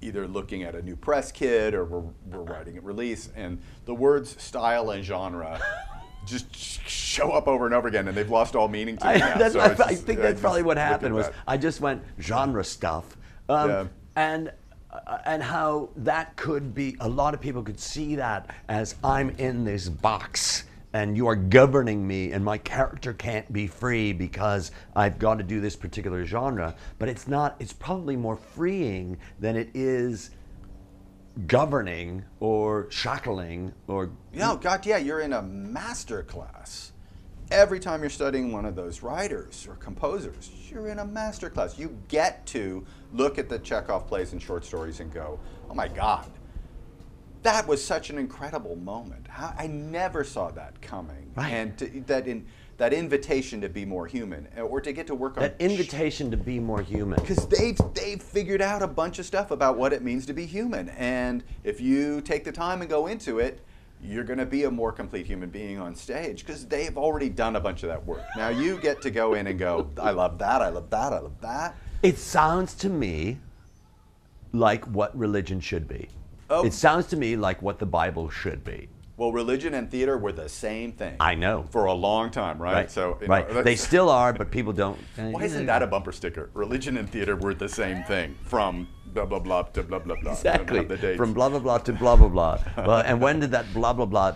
[SPEAKER 2] either looking at a new press kit or we're, we're writing a release and the words style and genre just show up over and over again, and they've lost all meaning to me now. So
[SPEAKER 1] I, I
[SPEAKER 2] just-
[SPEAKER 1] think that's probably what happened was. I just went genre stuff, um,
[SPEAKER 2] Yeah.
[SPEAKER 1] and uh, and how that could be. A lot of people could see that as I'm in this box. And you are governing me, and my character can't be free because I've got to do this particular genre. But it's not, it's probably more freeing than it is governing or shackling or
[SPEAKER 2] No, God, yeah, you're in a master class. Every time you're studying one of those writers or composers, you're in a master class. You get to look at the Chekhov plays and short stories and go, oh my God, that was such an incredible moment. How, I never saw that coming.
[SPEAKER 1] Right.
[SPEAKER 2] And to, that, in, that invitation to be more human uh, or to get to work on
[SPEAKER 1] that invitation to be more human.
[SPEAKER 2] because they've they've figured out a bunch of stuff about what it means to be human and if you take the time and go into it you're going to be a more complete human being on stage because they've already done a bunch of that work now you get to go in and go i love that i love that i love that
[SPEAKER 1] It sounds to me like what religion should be.
[SPEAKER 2] Oh.
[SPEAKER 1] It sounds to me like what the Bible should be.
[SPEAKER 2] well religion and theater were the same thing
[SPEAKER 1] I know.
[SPEAKER 2] for a long time right,
[SPEAKER 1] Right.
[SPEAKER 2] so you know,
[SPEAKER 1] right. they still are, but people don't.
[SPEAKER 2] why isn't that a bumper sticker religion and theater were the same thing from blah blah blah to blah blah blah
[SPEAKER 1] Exactly.
[SPEAKER 2] have the dates.
[SPEAKER 1] From blah blah blah to blah blah blah. well, and when did that blah blah blah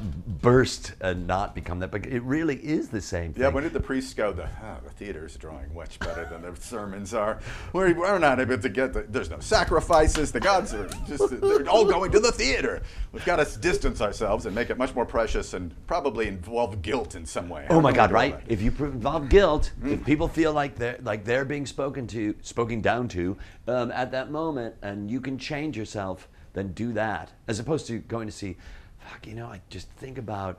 [SPEAKER 1] burst and not become that? But it really is the same thing.
[SPEAKER 2] Yeah, when did the priests go? The, oh, the theater's drawing much better than the sermons are. We're, we're not able to get the, there's no sacrifices. The gods are just, they're all going to the theater. We've got to distance ourselves and make it much more precious and probably involve guilt in some way.
[SPEAKER 1] Oh my God! Right?
[SPEAKER 2] that?
[SPEAKER 1] If you involve guilt,
[SPEAKER 2] Mm.
[SPEAKER 1] if people feel like they're like they're being spoken to, spoken down to um, at that moment, and you can change yourself, then do that, as opposed to going to see. Fuck, you know, I just think about.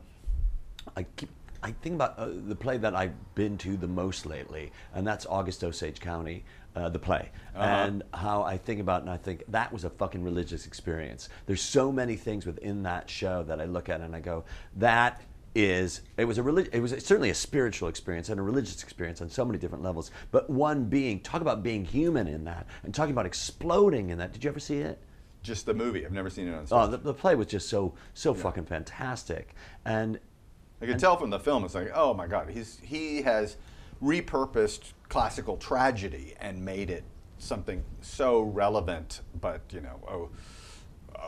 [SPEAKER 1] I keep. I think about uh, the play that I've been to the most lately, and that's August Osage County, uh, the play, and how I think about, it and I think that was a fucking religious experience. There's so many things within that show that I look at and I go, that is it was a relig- it was certainly a spiritual experience and a religious experience on so many different levels. But one being talk about being human in that and talking about exploding in that. Did you ever see it?
[SPEAKER 2] Just the movie. I've never seen it on stage.
[SPEAKER 1] Oh, the, the play was just so so fucking fantastic. And
[SPEAKER 2] I could tell from the film. It's like, oh my God, he's he has repurposed classical tragedy and made it something so relevant. But you know, oh,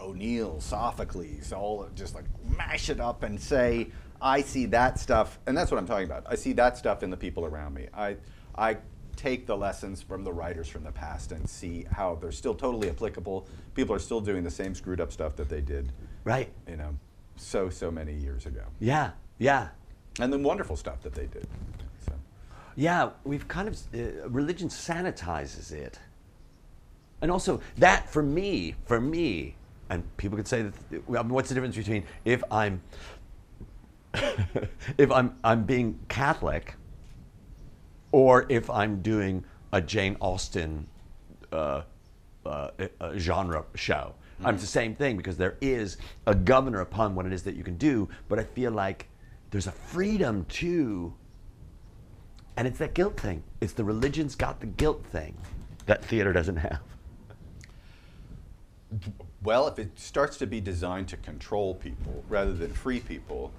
[SPEAKER 2] O'Neill, Sophocles, all just like mash it up and say, I see that stuff, and that's what I'm talking about. I see that stuff in the people around me. I I take the lessons from the writers from the past and see how they're still totally applicable. People are still doing the same screwed up stuff that they did,
[SPEAKER 1] right,
[SPEAKER 2] you know, so so many years ago
[SPEAKER 1] yeah, yeah.
[SPEAKER 2] and the wonderful stuff that they did. So,
[SPEAKER 1] Yeah, we've kind of uh, religion sanitizes it, and also that for me, for me, and people could say that. Mean, what's the difference between if I'm if I'm I'm being Catholic, or if I'm doing a Jane Austen uh, uh, uh, genre show. I'm the same thing because there is a governor upon what it is that you can do, but I feel like there's a freedom too and it's that guilt thing. It's the religion's got the guilt thing that theater doesn't have.
[SPEAKER 2] well, if it starts to be designed to control people rather than free people,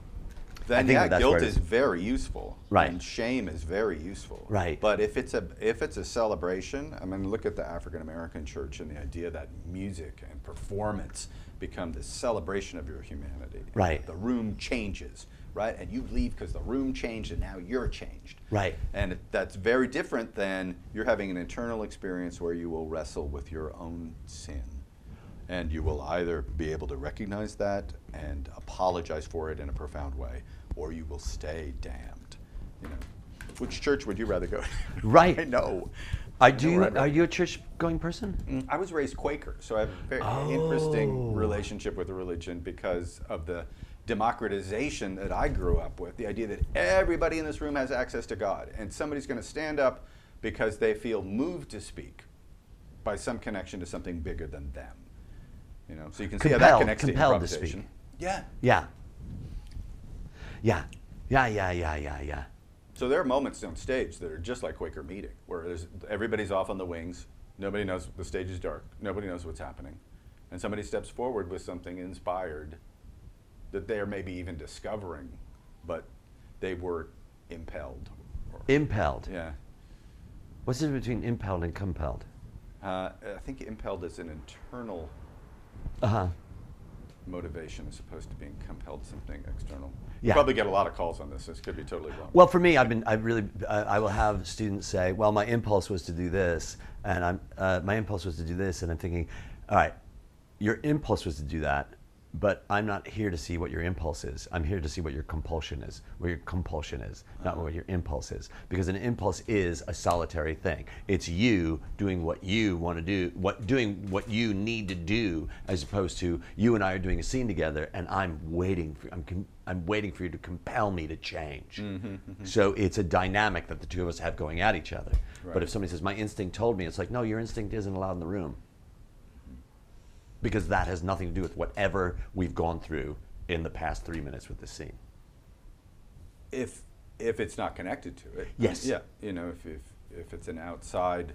[SPEAKER 2] then yeah,
[SPEAKER 1] that
[SPEAKER 2] guilt is very useful.
[SPEAKER 1] Right.
[SPEAKER 2] And shame is very useful.
[SPEAKER 1] Right.
[SPEAKER 2] But if it's a if it's a celebration, I mean, look at the African American church and the idea that music and performance become this celebration of your humanity.
[SPEAKER 1] Right.
[SPEAKER 2] The room changes, right? And you leave because the room changed and now you're changed.
[SPEAKER 1] Right.
[SPEAKER 2] And that's very different than you're having an internal experience where you will wrestle with your own sin. And you will either be able to recognize that and apologize for it in a profound way, or you will stay damned. You know, which church would you rather go? to?
[SPEAKER 1] Right.
[SPEAKER 2] I know.
[SPEAKER 1] Are
[SPEAKER 2] know
[SPEAKER 1] you are you a church going person?
[SPEAKER 2] Mm, I was raised Quaker, so I have a very
[SPEAKER 1] Oh.
[SPEAKER 2] interesting relationship with the religion because of the democratization that I grew up with. The idea that everybody in this room has access to God, and somebody's going to stand up because they feel moved to speak by some connection to something bigger than them. You know, so you can see how that connects to
[SPEAKER 1] compelled to
[SPEAKER 2] improvisation.
[SPEAKER 1] speak.
[SPEAKER 2] Yeah.
[SPEAKER 1] Yeah. Yeah. Yeah, yeah, yeah, yeah, yeah.
[SPEAKER 2] So there are moments on stage that are just like Quaker meeting, where there's, everybody's off on the wings, nobody knows the stage is dark, nobody knows what's happening, and somebody steps forward with something inspired that they are maybe even discovering, but they were impelled. Or-
[SPEAKER 1] Impelled.
[SPEAKER 2] yeah.
[SPEAKER 1] What's the difference between impelled and compelled?
[SPEAKER 2] Uh, I think impelled is an internal
[SPEAKER 1] Uh huh.
[SPEAKER 2] Motivation as opposed to being compelled to something external.
[SPEAKER 1] Yeah.
[SPEAKER 2] Probably get a lot of calls on this. This could be totally wrong.
[SPEAKER 1] Well, for me, I've been, I really, I, I will have students say, well, my impulse was to do this, and I'm, uh, my impulse was to do this, and I'm thinking, all right, your impulse was to do that, but I'm not here to see what your impulse is. I'm here to see what your compulsion is, what your compulsion is, not what your impulse is. Because an impulse is a solitary thing. It's you doing what you want to do, what doing what you need to do, as opposed to you and I are doing a scene together, and I'm waiting for, I'm, com- I'm waiting for you to compel me to change. Mm-hmm, mm-hmm. So it's a dynamic that the two of us have going at each other. But if somebody says my instinct told me, it's like no, your instinct isn't allowed in the room because that has nothing to do with whatever we've gone through in the past three minutes with this scene.
[SPEAKER 2] if if it's not connected to it.
[SPEAKER 1] Yes.
[SPEAKER 2] Yeah. You know, if if, if it's an outside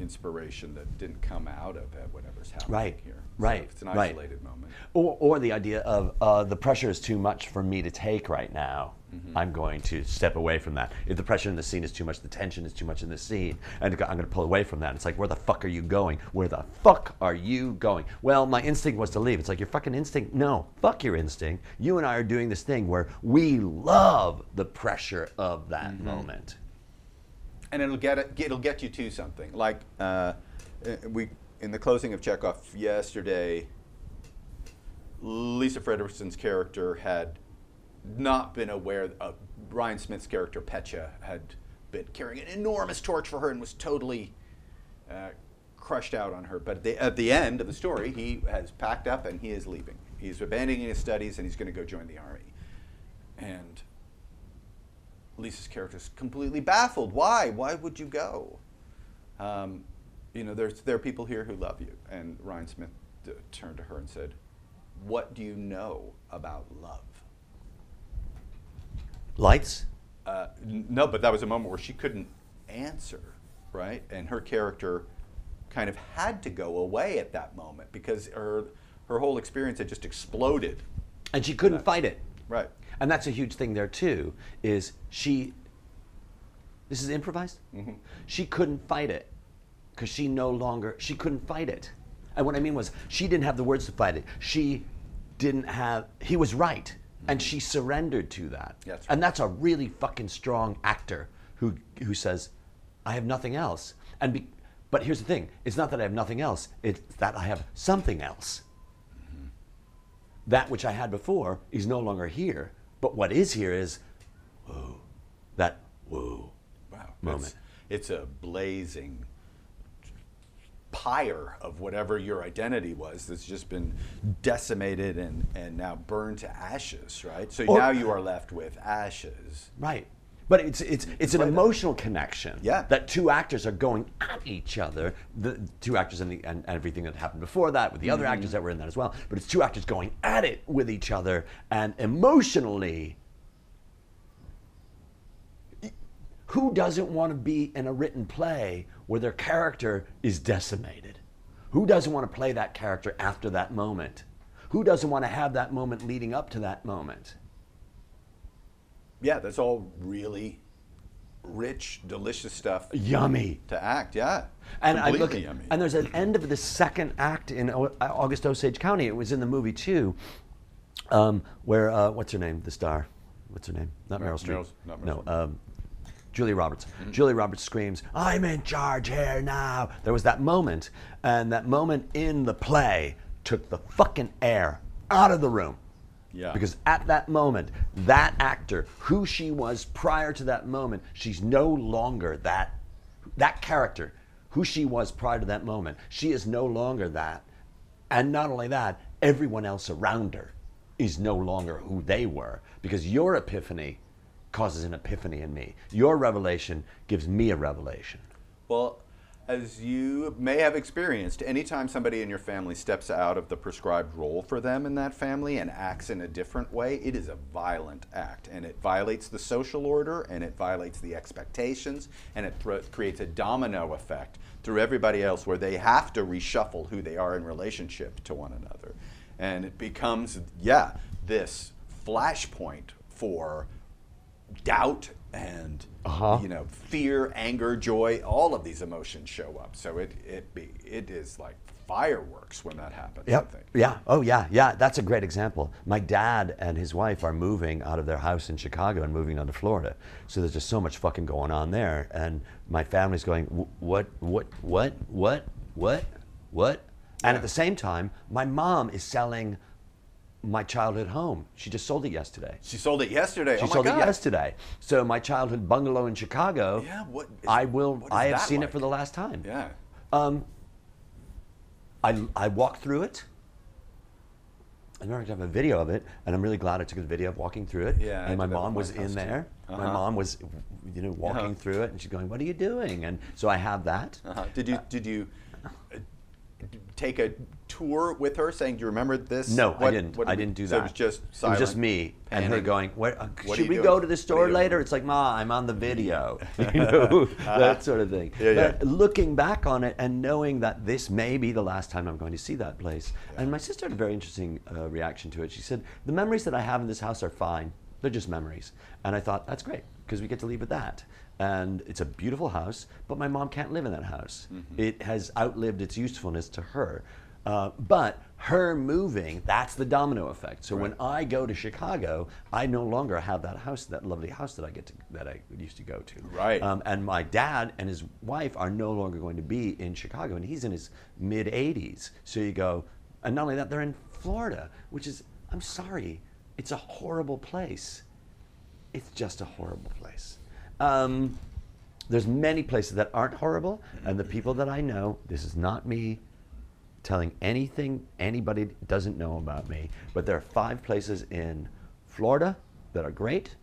[SPEAKER 2] inspiration that didn't come out of whatever's happening
[SPEAKER 1] Right,
[SPEAKER 2] here. So
[SPEAKER 1] right,
[SPEAKER 2] if it's an
[SPEAKER 1] right.
[SPEAKER 2] isolated moment.
[SPEAKER 1] Or, or the idea of uh, the pressure is too much for me to take right now. I'm going to step away from that. If the pressure in the scene is too much, the tension is too much in the scene, and I'm going to pull away from that. It's like, where the fuck are you going? Where the fuck are you going? Well, my instinct was to leave. It's like, your fucking instinct? No, fuck your instinct. You and I are doing this thing where we love the pressure of that moment.
[SPEAKER 2] And it'll get it, it'll get you to something. Like uh, uh, we in the closing of Chekhov yesterday, Lisa Fredrickson's character had not been aware of Ryan Smith's character Petcha had been carrying an enormous torch for her and was totally uh, crushed out on her. But at the, at the end of the story, he has packed up and he is leaving. He's abandoning his studies and he's going to go join the army. And Lisa's character is completely baffled. Why? Why would you go? Um, you know, there's there are people here who love you. And Ryan Smith uh, turned to her and said, "What do you know about love?"
[SPEAKER 1] Lights?
[SPEAKER 2] Uh, n- no, but that was a moment where she couldn't answer, right? And her character kind of had to go away at that moment because her her whole experience had just exploded.
[SPEAKER 1] And she couldn't fight it.
[SPEAKER 2] Right.
[SPEAKER 1] And that's a huge thing there too. Is she? This is improvised. Mm-hmm. She couldn't fight it because she no longer she couldn't fight it. And what I mean was she didn't have the words to fight it. She didn't have. He was right, and she surrendered to that.
[SPEAKER 2] That's
[SPEAKER 1] And that's a really fucking strong actor who who says, "I have nothing else." And be, but here's the thing: it's not that I have nothing else; it's that I have something else mm-hmm. that which I had before is no longer here. But what is here is, whoa, that whoa
[SPEAKER 2] Wow.
[SPEAKER 1] moment.
[SPEAKER 2] It's, it's a blazing pyre of whatever your identity was that's just been decimated and, and now burned to ashes, right? So
[SPEAKER 1] Or-
[SPEAKER 2] now you are left with ashes.
[SPEAKER 1] Right. But it's it's it's an emotional connection.
[SPEAKER 2] Yeah.
[SPEAKER 1] That two actors are going at each other. The two actors and, the, and, and everything that happened before that, with the other actors that were in that as well. But it's two actors going at it with each other, and emotionally, who doesn't want to be in a written play where their character is decimated? Who doesn't want to play that character after that moment? Who doesn't want to have that moment leading up to that moment?
[SPEAKER 2] Yeah, that's all really rich, delicious stuff
[SPEAKER 1] Yummy.
[SPEAKER 2] to act. Yeah.
[SPEAKER 1] And I look at,
[SPEAKER 2] yummy.
[SPEAKER 1] and there's an end of the second act in August Osage County. It was in the movie too, um, where uh, what's her name? The star, what's her name? Not
[SPEAKER 2] Mer-
[SPEAKER 1] Meryl Streep.
[SPEAKER 2] Not Meryl
[SPEAKER 1] no.
[SPEAKER 2] Mm-hmm.
[SPEAKER 1] um, Julia Roberts. Julia Roberts screams, "I'm in charge here now." There was that moment, and that moment in the play took the fucking air out of the room.
[SPEAKER 2] Yeah.
[SPEAKER 1] Because at that moment, that actor, who she was prior to that moment, she's no longer that that character, who she was prior to that moment. She is no longer that. And not only that, everyone else around her is no longer who they were. Because your epiphany causes an epiphany in me. Your revelation gives me a revelation.
[SPEAKER 2] Well, as you may have experienced, anytime somebody in your family steps out of the prescribed role for them in that family and acts in a different way, it is a violent act. And it violates the social order and it violates the expectations and it creates a domino effect through everybody else where they have to reshuffle who they are in relationship to one another. And it becomes, yeah, this flashpoint for doubt and
[SPEAKER 1] Uh-huh.
[SPEAKER 2] you know fear, anger, joy. All of these emotions show up. So it it be it is like fireworks when that happens. I
[SPEAKER 1] Yep.
[SPEAKER 2] think.
[SPEAKER 1] Yeah. Oh, yeah. Yeah. That's a great example. My dad and his wife are moving out of their house in Chicago and moving on to Florida. So there's just so much fucking going on there. And my family's going, what, what, what, what, what, what? And at the same time, my mom is selling my childhood home. She just sold it yesterday.
[SPEAKER 2] She sold it yesterday.
[SPEAKER 1] She
[SPEAKER 2] oh my
[SPEAKER 1] sold
[SPEAKER 2] God.
[SPEAKER 1] it yesterday. So my childhood bungalow in Chicago.
[SPEAKER 2] Yeah, what is-
[SPEAKER 1] I will. I have seen
[SPEAKER 2] like?
[SPEAKER 1] it for the last time.
[SPEAKER 2] Yeah.
[SPEAKER 1] Um, I, I walked through it. I remember I have a video of it, and I'm really glad I took a video of walking through it.
[SPEAKER 2] Yeah, I
[SPEAKER 1] and my mom was in there. My
[SPEAKER 2] Uh-huh.
[SPEAKER 1] mom was, you know, walking
[SPEAKER 2] Uh-huh.
[SPEAKER 1] through it, and she's going, "What are you doing?" And so I have that.
[SPEAKER 2] Uh-huh. Did you did you uh, take a tour with her, saying, "Do you remember this?"
[SPEAKER 1] No, I didn't.
[SPEAKER 2] what
[SPEAKER 1] I
[SPEAKER 2] did we-
[SPEAKER 1] didn't do
[SPEAKER 2] so
[SPEAKER 1] that.
[SPEAKER 2] It was just
[SPEAKER 1] It was just me and her going, "What? Uh,
[SPEAKER 2] What
[SPEAKER 1] should we
[SPEAKER 2] doing?
[SPEAKER 1] go to the store later?" It's like, "Ma, I'm on the video," you know, that sort of thing.
[SPEAKER 2] Yeah, yeah.
[SPEAKER 1] But looking back on it and knowing that this may be the last time I'm going to see that place, and my sister had a very interesting uh, reaction to it. She said, "The memories that I have in this house are fine. They're just memories," and I thought that's great because we get to leave with that. And it's a beautiful house, but my mom can't live in that house.
[SPEAKER 2] Mm-hmm.
[SPEAKER 1] It has outlived its usefulness to her. Uh, but her moving, that's the domino effect. So when I go to Chicago, I no longer have that house, that lovely house that I get to, that I used to go to.
[SPEAKER 2] Right.
[SPEAKER 1] Um, and my dad and his wife are no longer going to be in Chicago, and he's in his mid 80s. So you go, and not only that, they're in Florida, which is, I'm sorry, it's a horrible place. It's just a horrible place. Um, there's many places that aren't horrible, and the people that I know, this is not me telling anything anybody doesn't know about me, but there are five places in Florida that are great,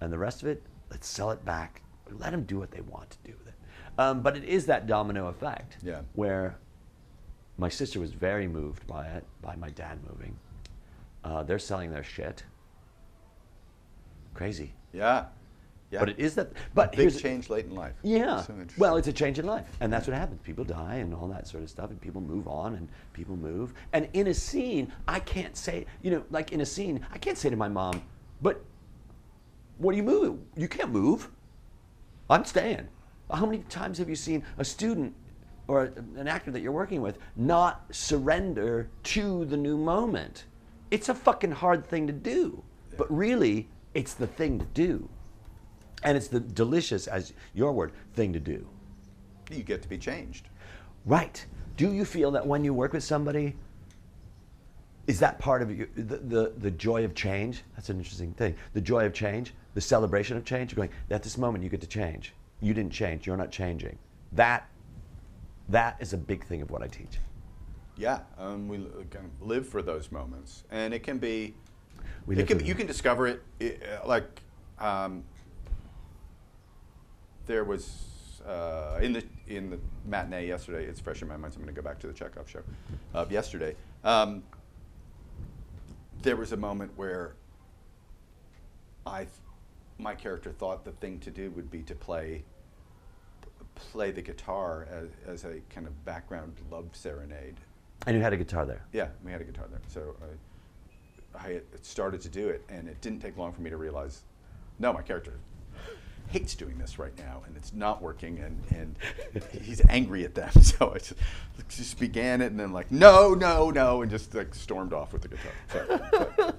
[SPEAKER 1] and the rest of it, let's sell it back. Let them do what they want to do with it. Um, but it is that domino effect
[SPEAKER 2] Yeah.
[SPEAKER 1] where my sister was very moved by it, by my dad moving. Uh, they're selling their shit. Crazy.
[SPEAKER 2] Yeah. Yeah.
[SPEAKER 1] But it is that. But
[SPEAKER 2] big
[SPEAKER 1] here's
[SPEAKER 2] change late in life.
[SPEAKER 1] yeah.
[SPEAKER 2] So
[SPEAKER 1] well, it's a change in life, and that's what happens. People die and all that sort of stuff, and people move on, and people move. And in a scene, I can't say, you know, like in a scene, I can't say to my mom, "But what do you move? You can't move. I'm staying." How many times have you seen a student or an actor that you're working with not surrender to the new moment? It's a fucking hard thing to do, but really, it's the thing to do. And it's the delicious, as your word, thing to do.
[SPEAKER 2] you get to be changed.
[SPEAKER 1] Right. Do you feel that when you work with somebody, is that part of you, the, the, the joy of change? That's an interesting thing. The joy of change, the celebration of change, you're going, at this moment you get to change. You didn't change, you're not changing. That, that is a big thing of what I teach.
[SPEAKER 2] Yeah, um, we l- kind of live for those moments, and it can be.
[SPEAKER 1] We
[SPEAKER 2] it can, you can discover it, i- uh, like um, there was uh, in the in the matinee yesterday. It's fresh in my mind, so I'm going to go back to the Chekhov show of yesterday. Um, there was a moment where I, my character thought the thing to do would be to play play the guitar as, as a kind of background love serenade.
[SPEAKER 1] And you had a guitar there.
[SPEAKER 2] Yeah, we had a guitar there. So I, I started to do it, and it didn't take long for me to realize, no, my character hates doing this right now, and it's not working, and, and he's angry at them. So I just, just began it, and then like, no, no, no, and just like stormed off with the guitar.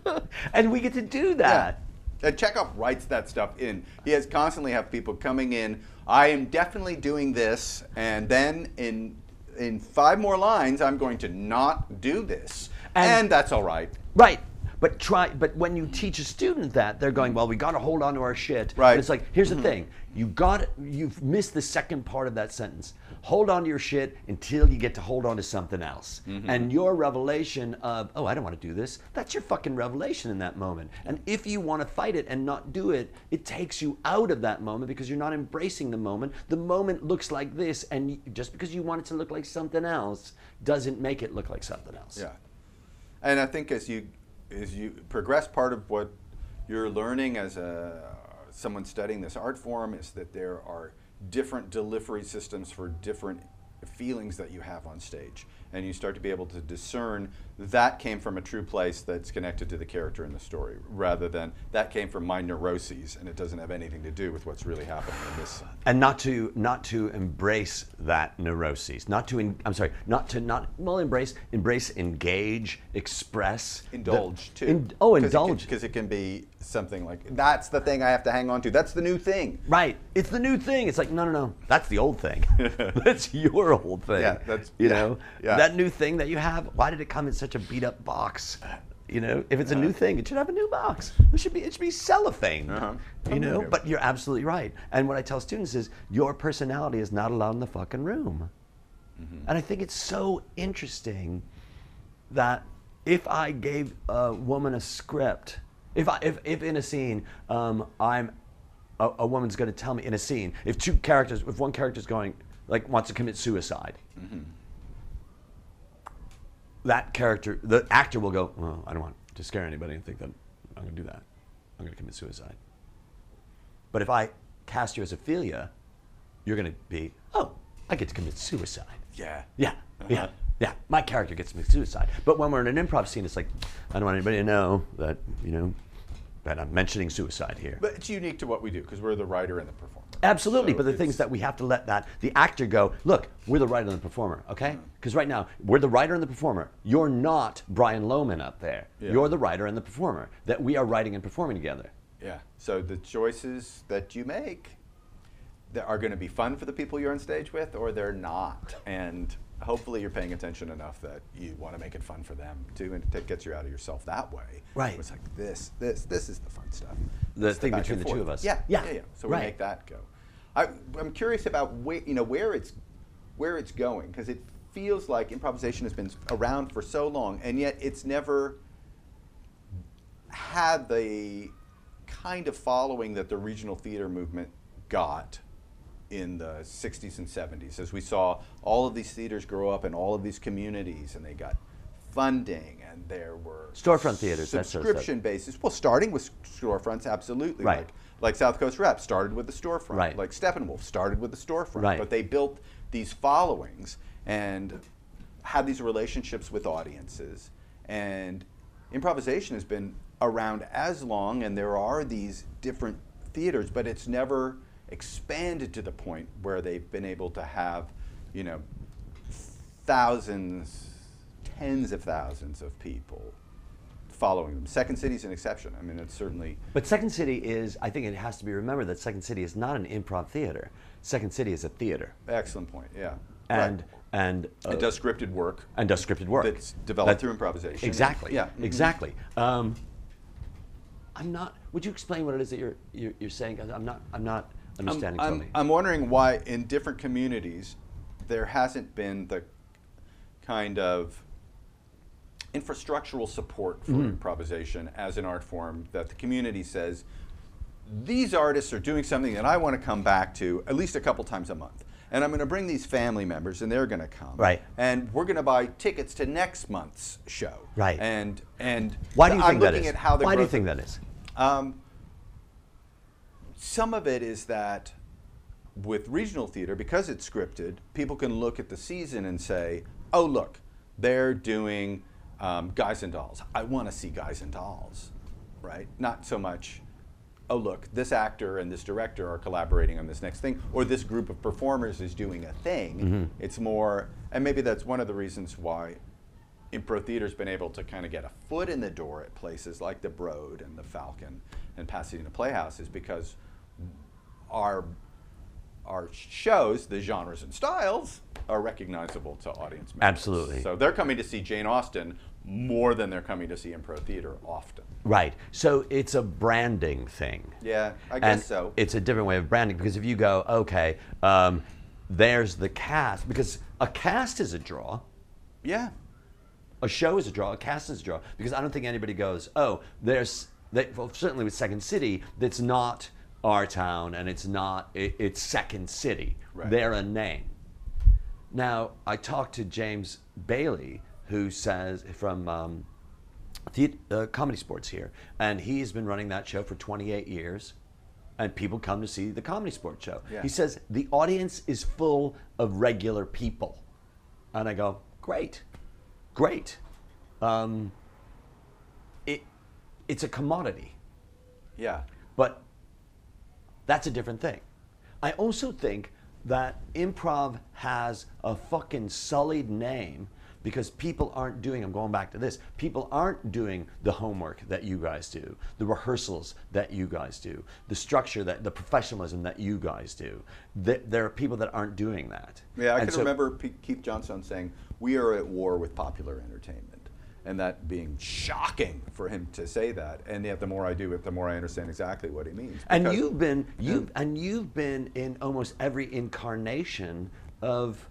[SPEAKER 2] So,
[SPEAKER 1] and we get to do that.
[SPEAKER 2] yeah. And Chekhov writes that stuff in. He has constantly have people coming in. I am definitely doing this, and then in in five more lines, I'm going to not do this,
[SPEAKER 1] And-
[SPEAKER 2] and, that's all right.
[SPEAKER 1] Right. But try. But when you teach a student that, they're going, "Well, we got to hold on to our shit."
[SPEAKER 2] Right.
[SPEAKER 1] And it's like, here's the mm-hmm. thing: you got, you've missed the second part of that sentence. Hold on to your shit until you get to hold on to something else. Mm-hmm. And your revelation of, "Oh, I don't want to do this," that's your fucking revelation in that moment. And if you want to fight it and not do it, it takes you out of that moment because you're not embracing the moment. The moment looks like this, and just because you want it to look like something else doesn't make it look like something else.
[SPEAKER 2] Yeah, and I think as you as you progress, part of what you're learning as a someone studying this art form is that there are different delivery systems for different feelings that you have on stage. And you start to be able to discern that came from a true place that's connected to the character in the story, rather than that came from my neuroses and it doesn't have anything to do with what's really happening in this.
[SPEAKER 1] and not to not to embrace that neuroses not to i'm sorry not to not well embrace embrace engage express the-
[SPEAKER 2] Indulge too.
[SPEAKER 1] in- oh indulge
[SPEAKER 2] Because it, can be something like, that's the thing I have to hang on to. That's the new thing.
[SPEAKER 1] right it's the new thing it's like no no no that's the old thing that's your old thing
[SPEAKER 2] Yeah, that's-
[SPEAKER 1] you
[SPEAKER 2] yeah,
[SPEAKER 1] know
[SPEAKER 2] yeah.
[SPEAKER 1] that new thing that you have why did it come in such a beat up box you know? If it's a new thing it should have a new box. It should be it should be cellophane
[SPEAKER 2] Uh-huh.
[SPEAKER 1] you know? but you're absolutely right. And what i tell students is your personality is not allowed in the fucking room.
[SPEAKER 2] Mm-hmm.
[SPEAKER 1] and i think it's so interesting that if I gave a woman a script, if I, if, if in a scene, um, I'm a, a woman's going to tell me in a scene, if two characters, if one character's going like wants to commit suicide, that character, the actor will go, well, I don't want to scare anybody and think that I'm going to do that. I'm going to commit suicide. But if I cast you as Ophelia, you're going to be, oh, I get to commit suicide.
[SPEAKER 2] Yeah.
[SPEAKER 1] Yeah, uh-huh. yeah, yeah. My character gets to commit suicide. But when we're in an improv scene, it's like, I don't want anybody to know that, you know, I'm mentioning suicide here.
[SPEAKER 2] But it's unique to what we do because we're the writer and the performer.
[SPEAKER 1] Absolutely,
[SPEAKER 2] So
[SPEAKER 1] but the things that we have to let that the actor go. Look, we're the writer and the performer, okay? Mm. Because right now we're the writer and the performer. You're not Brian Lohmann up there.
[SPEAKER 2] Yeah.
[SPEAKER 1] You're the writer and the performer. That we are writing and performing together.
[SPEAKER 2] Yeah. So the choices that you make that are going to be fun for the people you're on stage with, or they're not. And hopefully you're paying attention enough that you want to make it fun for them too, and it gets you out of yourself that way.
[SPEAKER 1] Right.
[SPEAKER 2] It's like this, this, this is the fun stuff.
[SPEAKER 1] The
[SPEAKER 2] It's
[SPEAKER 1] thing
[SPEAKER 2] back
[SPEAKER 1] between
[SPEAKER 2] and
[SPEAKER 1] the two
[SPEAKER 2] forth.
[SPEAKER 1] of us.
[SPEAKER 2] Yeah.
[SPEAKER 1] Yeah.
[SPEAKER 2] Yeah. Yeah. So
[SPEAKER 1] Right.
[SPEAKER 2] we make that go. I, I'm curious about where you know where it's where it's going because it feels like improvisation has been around for so long, and yet it's never had the kind of following that the regional theater movement got in the 60s and 70s as we saw all of these theaters grow up in all of these communities and they got funding and there were
[SPEAKER 1] Storefront theaters, that sort of
[SPEAKER 2] subscription basis well starting with storefronts absolutely
[SPEAKER 1] Right.
[SPEAKER 2] like like South Coast Rep started with the storefront
[SPEAKER 1] Right.
[SPEAKER 2] like Steppenwolf started with the storefront
[SPEAKER 1] Right.
[SPEAKER 2] but they built these followings and had these relationships with audiences and improvisation has been around as long and there are these different theaters but it's never expanded to the point where they've been able to have you know thousands tens of thousands of people following them second City is an exception i mean it's certainly
[SPEAKER 1] But Second City is, I think it has to be remembered that Second City is not an improv theater. Second City is a theater.
[SPEAKER 2] excellent point yeah
[SPEAKER 1] And,
[SPEAKER 2] Right.
[SPEAKER 1] and, uh,
[SPEAKER 2] it does scripted work
[SPEAKER 1] and does scripted work.
[SPEAKER 2] that's developed
[SPEAKER 1] That-
[SPEAKER 2] through improvisation
[SPEAKER 1] Exactly.
[SPEAKER 2] yeah mhm.
[SPEAKER 1] Exactly. Um, I'm not. Would you explain what it is that you're you're, you're saying? I'm not. I'm not understanding
[SPEAKER 2] I'm,
[SPEAKER 1] totally.
[SPEAKER 2] I'm wondering why in different communities there hasn't been the kind of infrastructural support for
[SPEAKER 1] Mm-hmm.
[SPEAKER 2] improvisation as an art form that the community says these artists are doing something that I want to come back to at least a couple times a month. And I'm going to bring these family members, and they're going to come.
[SPEAKER 1] Right.
[SPEAKER 2] And we're going to buy tickets to next month's show.
[SPEAKER 1] Right.
[SPEAKER 2] And and
[SPEAKER 1] Why do you
[SPEAKER 2] I'm
[SPEAKER 1] think that is?
[SPEAKER 2] at how the
[SPEAKER 1] Why do you think that is?
[SPEAKER 2] um, some of it is that with regional theater, because it's scripted, people can look at the season and say, "Oh, look, they're doing um, Guys and Dolls. I want to see Guys and Dolls." Right? Not so much. Oh, look, this actor and this director are collaborating on this next thing, or this group of performers is doing a thing. It's more, and maybe that's one of the reasons why Impro Theater's been able to kind of get a foot in the door at places like the Broad and the Falcon and Pasadena Playhouse is because our our shows, the genres and styles, are recognizable to audience members.
[SPEAKER 1] Absolutely.
[SPEAKER 2] So they're coming to see Jane Austen more than they're coming to see Impro Theater often.
[SPEAKER 1] Right. So it's a branding thing.
[SPEAKER 2] Yeah, I
[SPEAKER 1] and
[SPEAKER 2] guess so.
[SPEAKER 1] It's a different way of branding because if you go, okay, um, there's the cast, because a cast is a draw.
[SPEAKER 2] yeah.
[SPEAKER 1] A show is a draw. A cast is a draw. Because I don't think anybody goes, oh, there's, they, well, certainly with Second City, that's not our town and it's not, it, it's Second City.
[SPEAKER 2] Right.
[SPEAKER 1] They're a name. Now, I talked to James Bailey, who says from um, the, uh, Comedy Sports here, and he's been running that show for 28 years. and people come to see the comedy sports show.
[SPEAKER 2] Yeah.
[SPEAKER 1] He says the audience is full of regular people, and I go, great, great. Um, it, it's a commodity,
[SPEAKER 2] Yeah.
[SPEAKER 1] but that's a different thing. I also think that improv has a fucking sullied name because people aren't doing, I'm going back to this, people aren't doing the homework that you guys do, the rehearsals that you guys do, the structure, that the professionalism that you guys do. There are people that aren't doing that.
[SPEAKER 2] Yeah, I
[SPEAKER 1] And
[SPEAKER 2] can
[SPEAKER 1] so-
[SPEAKER 2] remember P- Keith Johnstone saying, "We are at war with popular entertainment," and that being shocking for him to say that. And yet, the more I do it, the more I understand exactly what he means.
[SPEAKER 1] And you've been you and you've been in almost every incarnation of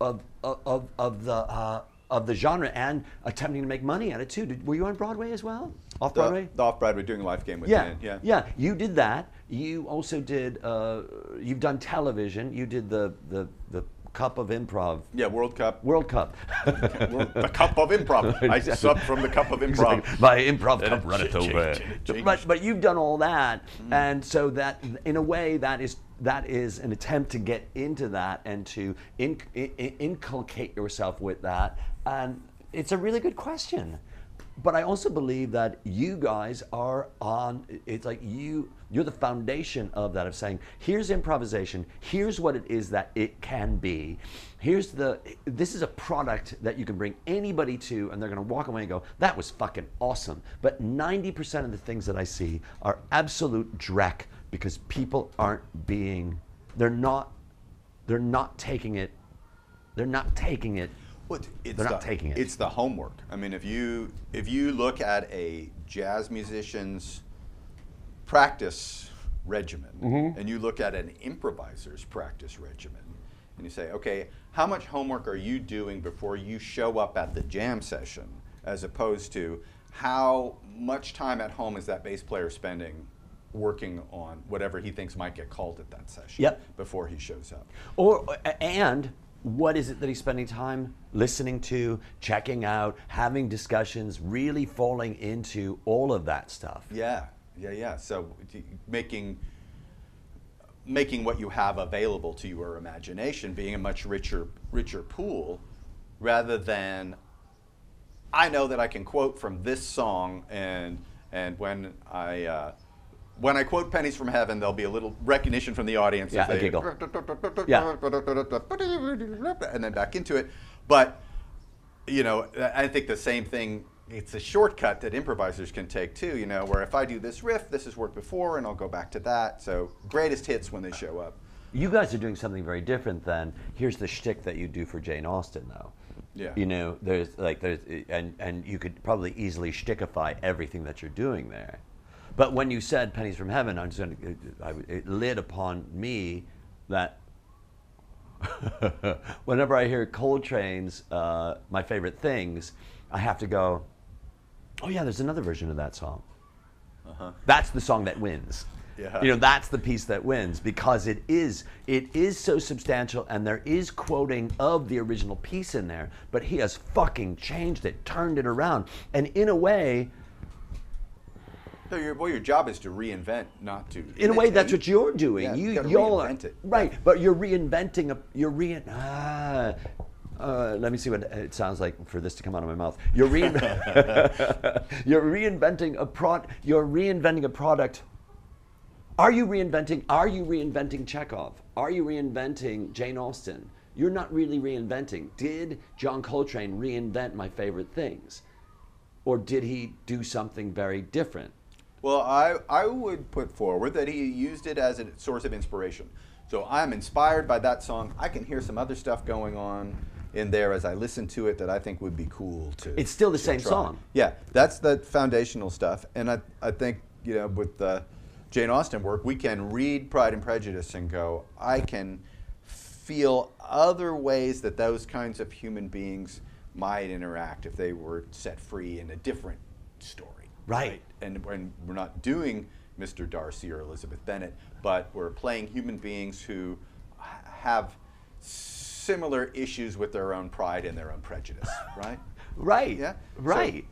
[SPEAKER 1] of of, of, the uh, of the genre and attempting to make money at it too. Did, were you on Broadway as well? Off Broadway?
[SPEAKER 2] the, the off Broadway doing life game with
[SPEAKER 1] yeah,
[SPEAKER 2] Dan. Yeah,
[SPEAKER 1] yeah. You did that. You also did. Uh, you've done television. You did the the the Cup of Improv.
[SPEAKER 2] Yeah, World Cup.
[SPEAKER 1] World Cup.
[SPEAKER 2] The cup of improv. I subbed from the cup of improv.
[SPEAKER 1] Exactly. My improv
[SPEAKER 2] And
[SPEAKER 1] cup
[SPEAKER 2] it
[SPEAKER 1] runneth
[SPEAKER 2] cha- cha-
[SPEAKER 1] over. But but you've done all that, mm. and so that in a way that is that is an attempt to get into that and to in, in, inculcate yourself with that, and it's a really good question. But I also believe that you guys are on. It's like you you're the foundation of that of saying here's improvisation. Here's what it is that it can be. Here's the this is a product that you can bring anybody to, and they're going to walk away and go that was fucking awesome. But 90% of the things that I see are absolute dreck because people aren't being they're not they're not taking it they're not taking it
[SPEAKER 2] Well, it's
[SPEAKER 1] They're not
[SPEAKER 2] the,
[SPEAKER 1] taking it.
[SPEAKER 2] It's the homework. I mean, if you if you look at a jazz musician's practice regimen,
[SPEAKER 1] Mm-hmm.
[SPEAKER 2] and you look at an improviser's practice regimen, and you say, okay, how much homework are you doing before you show up at the jam session, as opposed to how much time at home is that bass player spending working on whatever he thinks might get called at that session
[SPEAKER 1] Yep.
[SPEAKER 2] before he shows up.
[SPEAKER 1] Or and what is it that he's spending time listening to, checking out, having discussions, really falling into all of that stuff?
[SPEAKER 2] Yeah, yeah, yeah. So making making what you have available to your imagination being a much richer richer pool rather than I know that I can quote from this song and and when I uh, when I quote pennies from heaven, there'll be a little recognition from the audience.
[SPEAKER 1] Yeah,
[SPEAKER 2] as
[SPEAKER 1] a giggle. Yeah.
[SPEAKER 2] and then back into it. But you know, I think the same thing. It's a shortcut that improvisers can take too. You know, where if I do this riff, this has worked before, and I'll go back to that. So greatest hits when they show up.
[SPEAKER 1] You guys are doing something very different than here's the shtick that you do for Jane Austen, though.
[SPEAKER 2] Yeah.
[SPEAKER 1] You know, there's like there's and and you could probably easily shtickify everything that you're doing there. But when you said pennies from heaven, I'm just going to, I, it lit upon me that whenever I hear Coltrane's uh, my favorite things, I have to go, oh yeah, there's another version of that song. That's the song that wins.
[SPEAKER 2] Yeah.
[SPEAKER 1] You know, that's the piece that wins because it is it is so substantial and there is quoting of the original piece in there, but he has fucking changed it, turned it around. And in a way,
[SPEAKER 2] So your well, your job is to reinvent, not to.
[SPEAKER 1] in a way that's what you're doing.
[SPEAKER 2] Yeah,
[SPEAKER 1] you
[SPEAKER 2] you
[SPEAKER 1] y'all are-
[SPEAKER 2] reinvent it.
[SPEAKER 1] right, but you're reinventing a you're re ah, uh, let me see what it sounds like for this to come out of my mouth. You're you're reinventing a prod you're reinventing a product. Are you reinventing are you reinventing Chekhov? Are you reinventing Jane Austen? You're not really reinventing. Did John Coltrane reinvent my favorite things? Or did he do something very different?
[SPEAKER 2] Well, I, I would put forward that he used it as a source of inspiration. So I'm inspired by that song. I can hear some other stuff going on in there as I listen to it that I think would be cool to.
[SPEAKER 1] It's still the same
[SPEAKER 2] try.
[SPEAKER 1] song.
[SPEAKER 2] Yeah, that's the foundational stuff. And I, I think, you know, with the Jane Austen work, we can read Pride and Prejudice and go, I can feel other ways that those kinds of human beings might interact if they were set free in a different story.
[SPEAKER 1] Right.
[SPEAKER 2] And, and we're not doing Mr. Darcy or Elizabeth Bennet, but we're playing human beings who have similar issues with their own pride and their own prejudice, right?
[SPEAKER 1] Right.
[SPEAKER 2] Yeah.
[SPEAKER 1] Right.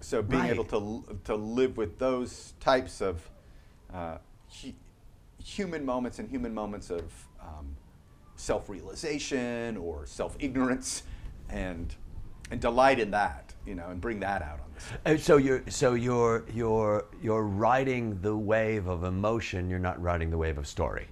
[SPEAKER 2] So being
[SPEAKER 1] Right.
[SPEAKER 2] able to to live with those types of uh, hu- human moments and human moments of um, self-realization or self-ignorance, and and delight in that, you know, and bring that out on the stage.
[SPEAKER 1] Uh, So you're so you're you're you're riding the wave of emotion. You're not riding the wave of story.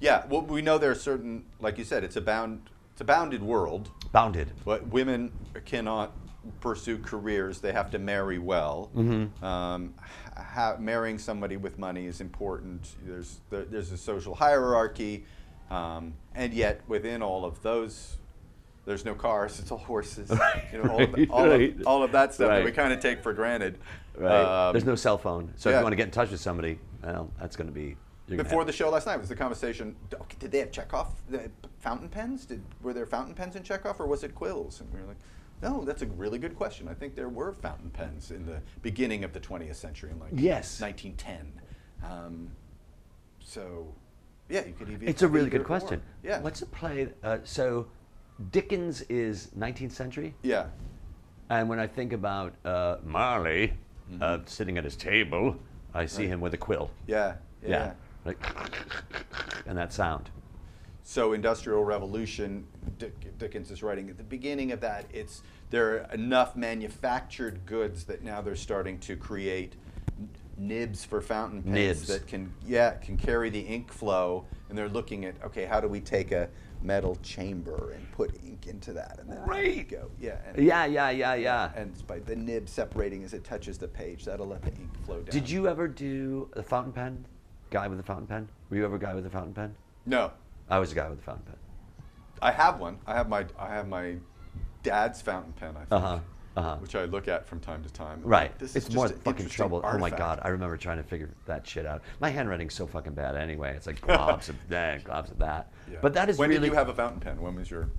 [SPEAKER 2] Yeah, well, we know there are certain, like you said, it's a bound, it's a bounded world.
[SPEAKER 1] Bounded.
[SPEAKER 2] But women cannot pursue careers; they have to marry well. Hmm. Um, ha- marrying somebody with money is important. There's there, there's a social hierarchy, um, and yet within all of those, there's no cars; it's all horses. You know, all, of,
[SPEAKER 1] Right,
[SPEAKER 2] all,
[SPEAKER 1] right.
[SPEAKER 2] of, all of that stuff that we kind of take for granted.
[SPEAKER 1] Right.
[SPEAKER 2] Um,
[SPEAKER 1] There's no cell phone. So if you want to get in touch with somebody, well, that's going to be
[SPEAKER 2] Before the show last night was the conversation. Did they have Chekhov the fountain pens? Did were there fountain pens in Chekhov, or was it quills? And we were like, no, that's a really good question. I think there were fountain pens in the beginning of the 20th century, in like
[SPEAKER 1] Yes.
[SPEAKER 2] 1910. Um, so, yeah, you could even.
[SPEAKER 1] It's a really good question.
[SPEAKER 2] Yeah.
[SPEAKER 1] What's a play? Uh, so, Dickens is 19th century,
[SPEAKER 2] Yeah.
[SPEAKER 1] and when I think about uh, Marley
[SPEAKER 2] Mm-hmm.
[SPEAKER 1] uh, sitting at his table, I see him with a quill.
[SPEAKER 2] Yeah. Yeah.
[SPEAKER 1] Like, and that sound.
[SPEAKER 2] So industrial revolution, Dick, Dickens is writing at the beginning of that. It's there are enough manufactured goods that now they're starting to create nibs for fountain pens
[SPEAKER 1] Nibs.
[SPEAKER 2] that can yeah can carry the ink flow, and they're looking at okay how do we take a metal chamber and put ink into that and then
[SPEAKER 1] Right.
[SPEAKER 2] go yeah and,
[SPEAKER 1] Yeah, yeah, yeah, yeah.
[SPEAKER 2] and it's by the nib separating as it touches the page that'll let the ink flow down.
[SPEAKER 1] Did you ever do the fountain pen? Guy with a fountain pen? Were you ever a guy with a fountain pen?
[SPEAKER 2] No,
[SPEAKER 1] I was a guy with a fountain pen.
[SPEAKER 2] I have one. I have my I have my dad's fountain pen. I think.
[SPEAKER 1] Uh huh. Uh huh.
[SPEAKER 2] which I look at from time to time.
[SPEAKER 1] Right.
[SPEAKER 2] like, This
[SPEAKER 1] it's
[SPEAKER 2] is
[SPEAKER 1] more
[SPEAKER 2] just
[SPEAKER 1] fucking trouble. Oh my god. I remember trying to figure that shit out. My handwriting's so fucking bad anyway. It's like globs of that, globs of that.
[SPEAKER 2] Yeah.
[SPEAKER 1] But that is
[SPEAKER 2] when
[SPEAKER 1] really
[SPEAKER 2] did you have a fountain pen? When was your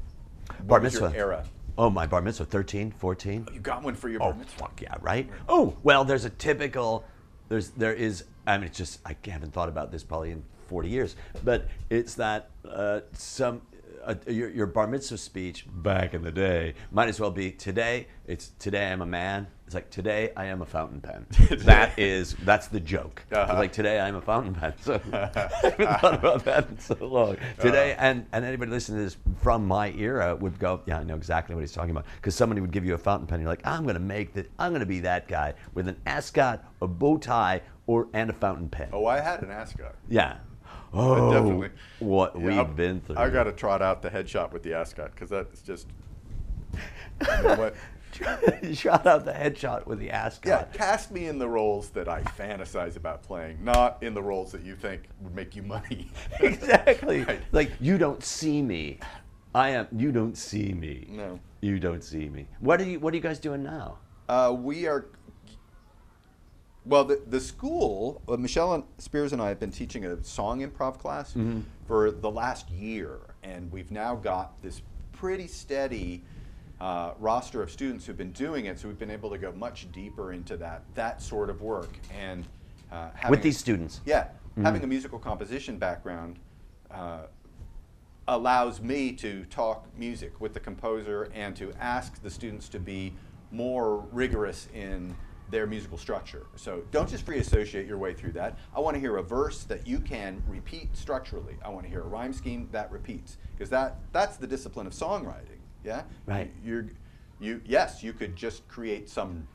[SPEAKER 1] bar
[SPEAKER 2] was your era?
[SPEAKER 1] Oh, my bar mitzvah, 13, 14.
[SPEAKER 2] You got one for your
[SPEAKER 1] Oh
[SPEAKER 2] bar mitzvah.
[SPEAKER 1] fuck yeah, right? Oh well, there's a typical. There's there is. I mean, it's just I haven't thought about this probably in 40 years, but it's that uh, some. Uh, your, your bar mitzvah speech back in the day might as well be today. It's today I'm a man. It's like today I am a fountain pen. that is that's the joke.
[SPEAKER 2] Uh-huh.
[SPEAKER 1] like today I'm a fountain pen. So I haven't thought about that in so long. Today
[SPEAKER 2] Uh-huh.
[SPEAKER 1] and and anybody listening to this from my era would go, yeah, I know exactly what he's talking about. Because somebody would give you a fountain pen, and you're like, I'm gonna make that. I'm gonna be that guy with an ascot, a bow tie, or and a fountain pen.
[SPEAKER 2] Oh, I had an ascot.
[SPEAKER 1] Yeah. Oh,
[SPEAKER 2] definitely.
[SPEAKER 1] what
[SPEAKER 2] Yeah,
[SPEAKER 1] we've
[SPEAKER 2] I've-
[SPEAKER 1] been through.
[SPEAKER 2] I got to trot out the headshot with the ascot because that's just. What?
[SPEAKER 1] Shot out the headshot with the ascot.
[SPEAKER 2] Yeah, cast me in the roles that I fantasize about playing, not in the roles that you think would make you money.
[SPEAKER 1] exactly.
[SPEAKER 2] Right.
[SPEAKER 1] Like you don't see me. I am. You don't see me.
[SPEAKER 2] No.
[SPEAKER 1] You don't see me. What are you? What are you guys doing now?
[SPEAKER 2] Uh, we are. Well, the, the school, uh, Michelle and Spears and I have been teaching a song improv class
[SPEAKER 1] Mm-hmm.
[SPEAKER 2] for the last year, and we've now got this pretty steady uh, roster of students who've been doing it. So we've been able to go much deeper into that that sort of work, and uh,
[SPEAKER 1] With
[SPEAKER 2] a-
[SPEAKER 1] these students.
[SPEAKER 2] yeah, having a musical composition background uh, allows me to talk music with the composer and to ask the students to be more rigorous in their musical structure. So don't just free associate your way through that. I want to hear a verse that you can repeat structurally. I want to hear a rhyme scheme that repeats because that that's the discipline of songwriting. Yeah.
[SPEAKER 1] Right.
[SPEAKER 2] You're you yes you could just create some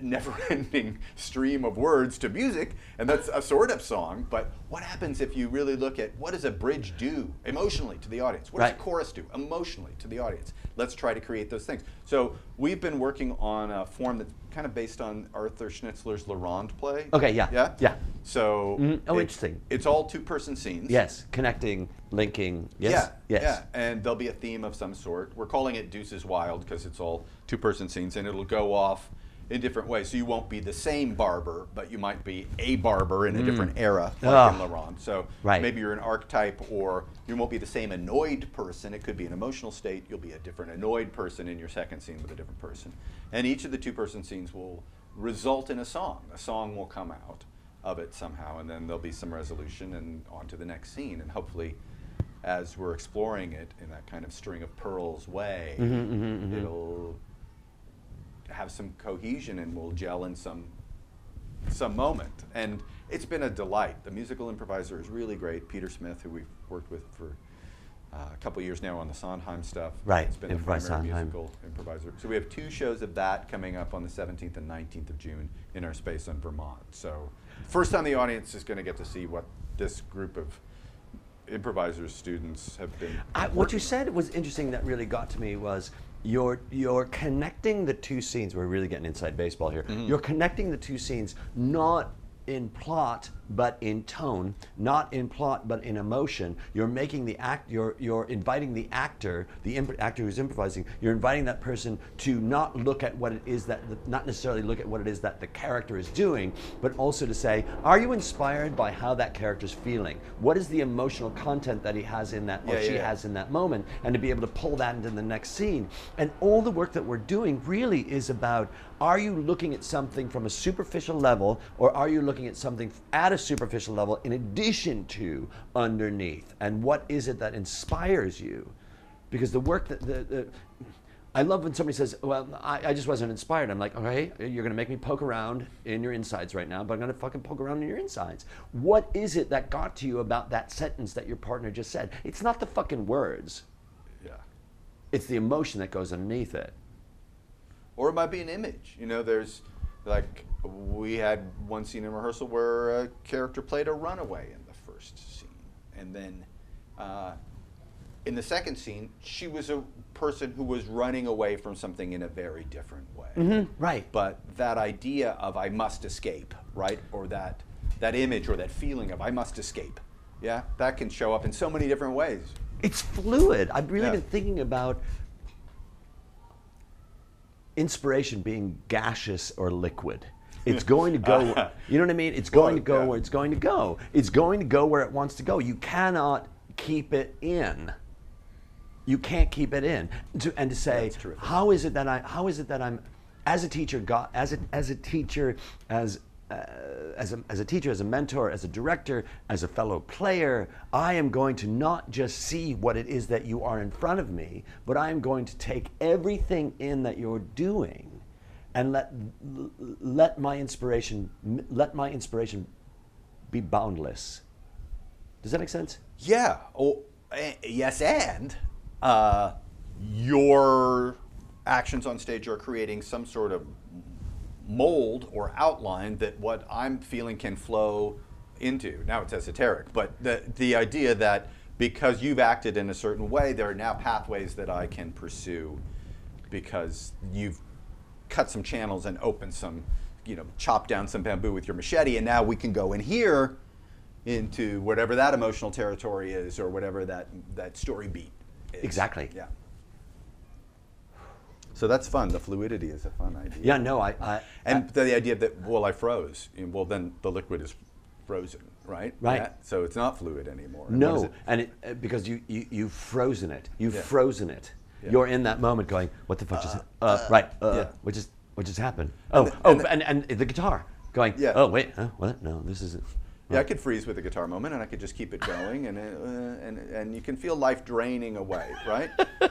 [SPEAKER 2] never-ending stream of words to music, and that's a sort of song. But what happens if you really look at what does a bridge do emotionally to the audience? What does a chorus do emotionally to the audience? Let's try to create those things. So we've been working on a form that's kind of based on Arthur Schnitzler's La Ronde play.
[SPEAKER 1] Okay, yeah,
[SPEAKER 2] Yeah.
[SPEAKER 1] yeah.
[SPEAKER 2] So
[SPEAKER 1] Mhm. Oh,
[SPEAKER 2] it-
[SPEAKER 1] interesting.
[SPEAKER 2] It's all two-person scenes.
[SPEAKER 1] Yes, connecting, linking. Yes.
[SPEAKER 2] Yeah,
[SPEAKER 1] Yes.
[SPEAKER 2] yeah, and there'll be a theme of some sort. We're calling it Deuces Wild because it's all two-person scenes, and it'll go off in different ways. So you won't be the same barber, but you might be a barber in a different era, like
[SPEAKER 1] Ah.
[SPEAKER 2] in La Ronde. So
[SPEAKER 1] Right.
[SPEAKER 2] maybe you're an archetype, or you won't be the same annoyed person. It could be an emotional state. You'll be a different annoyed person in your second scene with a different person, and each of the two-person scenes will result in a song. A song will come out of it somehow, and then there'll be some resolution and on to the next scene, and hopefully as we're exploring it in that kind of string of pearls way,
[SPEAKER 1] Mm-hmm,
[SPEAKER 2] it'll have some cohesion and we'll gel in some some moment. And it's been a delight. The musical improviser is really great. Peter Smith, who we've worked with for uh, a couple years now on the Sondheim stuff.
[SPEAKER 1] Right,
[SPEAKER 2] It's been the primary
[SPEAKER 1] Sondheim.
[SPEAKER 2] musical improviser. So we have two shows of that coming up on the 17th and 19th of June in our space in Vermont. So first time the audience is going to get to see what this group of improvisers, students have been.
[SPEAKER 1] I, what you
[SPEAKER 2] on.
[SPEAKER 1] said was interesting. That really got to me was you're you're connecting the two scenes. We're really getting inside baseball here.
[SPEAKER 2] Mm-hmm.
[SPEAKER 1] You're connecting the two scenes not in plot but in tone, not in plot but in emotion. You're making the act. You're you're inviting the actor, the imp- actor who's improvising. You're inviting that person to not look at what it is that, not necessarily look at what it is that the character is doing, but also to say, are you inspired by how that character's feeling? What is the emotional content that he has in that or
[SPEAKER 2] Yeah,
[SPEAKER 1] she
[SPEAKER 2] yeah.
[SPEAKER 1] has in that moment and to be able to pull that into the next scene. And all the work that we're doing really is about are you looking at something from a superficial level or are you looking at something at a superficial level in addition to underneath? And what is it that inspires you? Because the work that the, the I love when somebody says, "Well, I, I just wasn't inspired." I'm like, "Okay, you're gonna make me poke around in your insides right now, but I'm gonna fucking poke around in your insides. What is it that got to you about that sentence that your partner just said? It's not the fucking words;
[SPEAKER 2] Yeah.
[SPEAKER 1] it's the emotion that goes underneath it."
[SPEAKER 2] Or it might be an image. You know, there's like we had one scene in rehearsal where a character played a runaway in the first scene, and then uh, in the second scene, she was a person who was running away from something in a very different way.
[SPEAKER 1] Right.
[SPEAKER 2] But that idea of I must escape, right, or that that image or that feeling of I must escape, yeah, that can show up in so many different ways.
[SPEAKER 1] It's fluid. I've really
[SPEAKER 2] Yeah.
[SPEAKER 1] been thinking about inspiration being gaseous or liquid. It's going to go, you know what I mean? It's going to go
[SPEAKER 2] yeah.
[SPEAKER 1] where it's going to go. It's going to go where it wants to go. You cannot keep it in. You can't keep it in. To, and to say, how is it that I, how is it that I'm, as a teacher, got, as a, as a teacher, as uh, as, a, as a teacher, as a mentor, as a director, as a fellow player, I am going to not just see what it is that you are in front of me, but I am going to take everything in that you're doing and let, let my inspiration, let my inspiration be boundless. Does that make sense?
[SPEAKER 2] Yeah. Oh, eh, yes, and uh, your actions on stage are creating some sort of mold or outline that what I'm feeling can flow into. Now it's esoteric, but the the idea that because you've acted in a certain way, there are now pathways that I can pursue because you've cut some channels and open some, you know, chop down some bamboo with your machete, and now we can go in here into whatever that emotional territory is or whatever that that story beat is.
[SPEAKER 1] Exactly.
[SPEAKER 2] Yeah. So that's fun. The fluidity is a fun idea.
[SPEAKER 1] Yeah, no, I, I
[SPEAKER 2] And the idea that well, I froze. Well, then the liquid is frozen, right?
[SPEAKER 1] Right.
[SPEAKER 2] Yeah, So it's not fluid anymore. And
[SPEAKER 1] No, and it, because you, you you've frozen it. You've
[SPEAKER 2] Yeah.
[SPEAKER 1] frozen it.
[SPEAKER 2] Yeah.
[SPEAKER 1] You're in that moment going, "What the fuck just uh, right? Uh,
[SPEAKER 2] yeah.
[SPEAKER 1] What just what just happened? Oh,
[SPEAKER 2] the-
[SPEAKER 1] oh,
[SPEAKER 2] and the-
[SPEAKER 1] and, and the guitar going.
[SPEAKER 2] Yeah.
[SPEAKER 1] Oh wait, huh? what? No, this isn't.
[SPEAKER 2] Yeah, I could freeze with a guitar moment, and I could just keep it going, and it, uh, and and you can feel life draining away, right?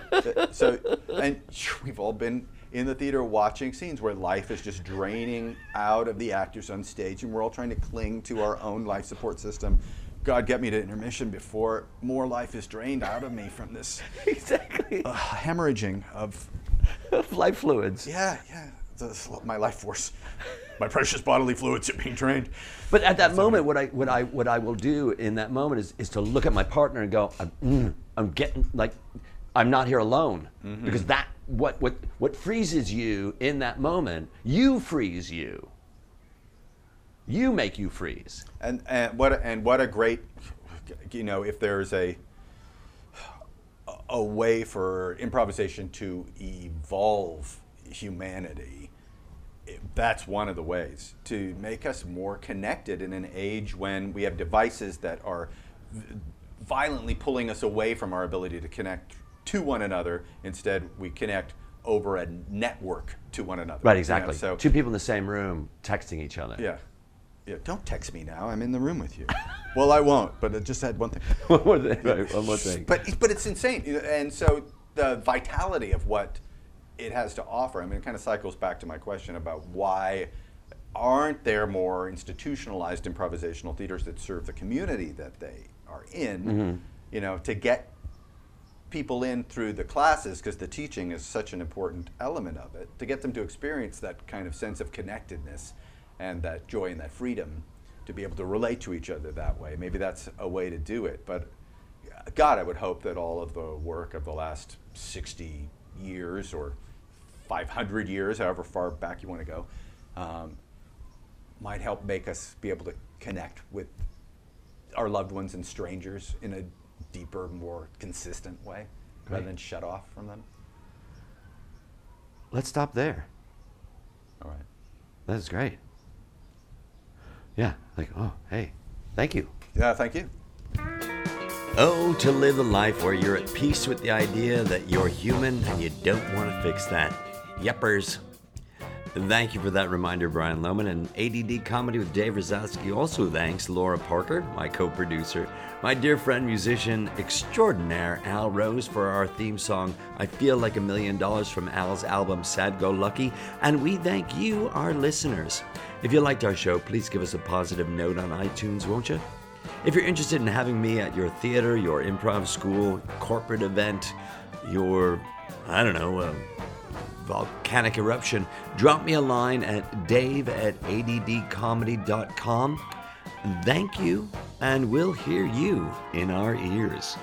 [SPEAKER 2] so, and we've all been in the theater watching scenes where life is just draining out of the actors on stage, and we're all trying to cling to our own life support system. God, get me to intermission before more life is drained out of me from this
[SPEAKER 1] exactly.
[SPEAKER 2] uh, hemorrhaging of
[SPEAKER 1] Life fluids.
[SPEAKER 2] yeah, yeah, my life force, my precious bodily fluids are being drained.
[SPEAKER 1] But at that moment, what I what I what I will do in that moment is is to look at my partner and go, I'm, mm, I'm getting like, I'm not here alone
[SPEAKER 2] Mm-hmm.
[SPEAKER 1] because that what what what freezes you in that moment, you freeze you. You make you freeze.
[SPEAKER 2] And and what a- and what a great, you know, if there's a a way for improvisation to evolve humanity, that's one of the ways to make us more connected in an age when we have devices that are violently pulling us away from our ability to connect to one another. Instead, we connect over a network to one another.
[SPEAKER 1] Right,
[SPEAKER 2] you know,
[SPEAKER 1] exactly.
[SPEAKER 2] so
[SPEAKER 1] Two people in the same room texting each other.
[SPEAKER 2] yeah. Yeah, don't text me now. I'm in the room with you. well, I won't, but I just had one thing.
[SPEAKER 1] one more thing. Right, one more thing.
[SPEAKER 2] But but it's insane, and so the vitality of what it has to offer. I mean, it kind of cycles back to my question about why aren't there more institutionalized improvisational theaters that serve the community that they are in? Mm-hmm. You know, to get people in through the classes because the teaching is such an important element of it to get them to experience that kind of sense of connectedness and that joy and that freedom to be able to relate to each other that way maybe that's a way to do it but god i would hope that all of the work of the last 60 years or 500 years however far back you want to go um, might help make us be able to connect with our loved ones and strangers in a deeper, more consistent way, rather than shut off from them.
[SPEAKER 1] Let's stop there.
[SPEAKER 2] All right.
[SPEAKER 1] That's great. Yeah, like, oh, hey, thank you.
[SPEAKER 2] Yeah. Thank you.
[SPEAKER 1] Oh, to live a life where you're at peace with the idea that you're human and you don't want to fix that. Yeppers. Thank you for that reminder, Brian Lohmann. And ADD Comedy with Dave Razowsky also thanks Laura Parker, my co producer, my dear friend, musician extraordinaire Al Rose for our theme song, I Feel Like a Million Dollars from Al's album Sad Go Lucky. And we thank you, our listeners. If you liked our show, please give us a positive note on iTunes, won't you? If you're interested in having me at your theater, your improv school, corporate event, your, I don't know, uh, volcanic eruption, drop me a line at dave at addcomedy.com. Thank you, and we'll hear you in our ears.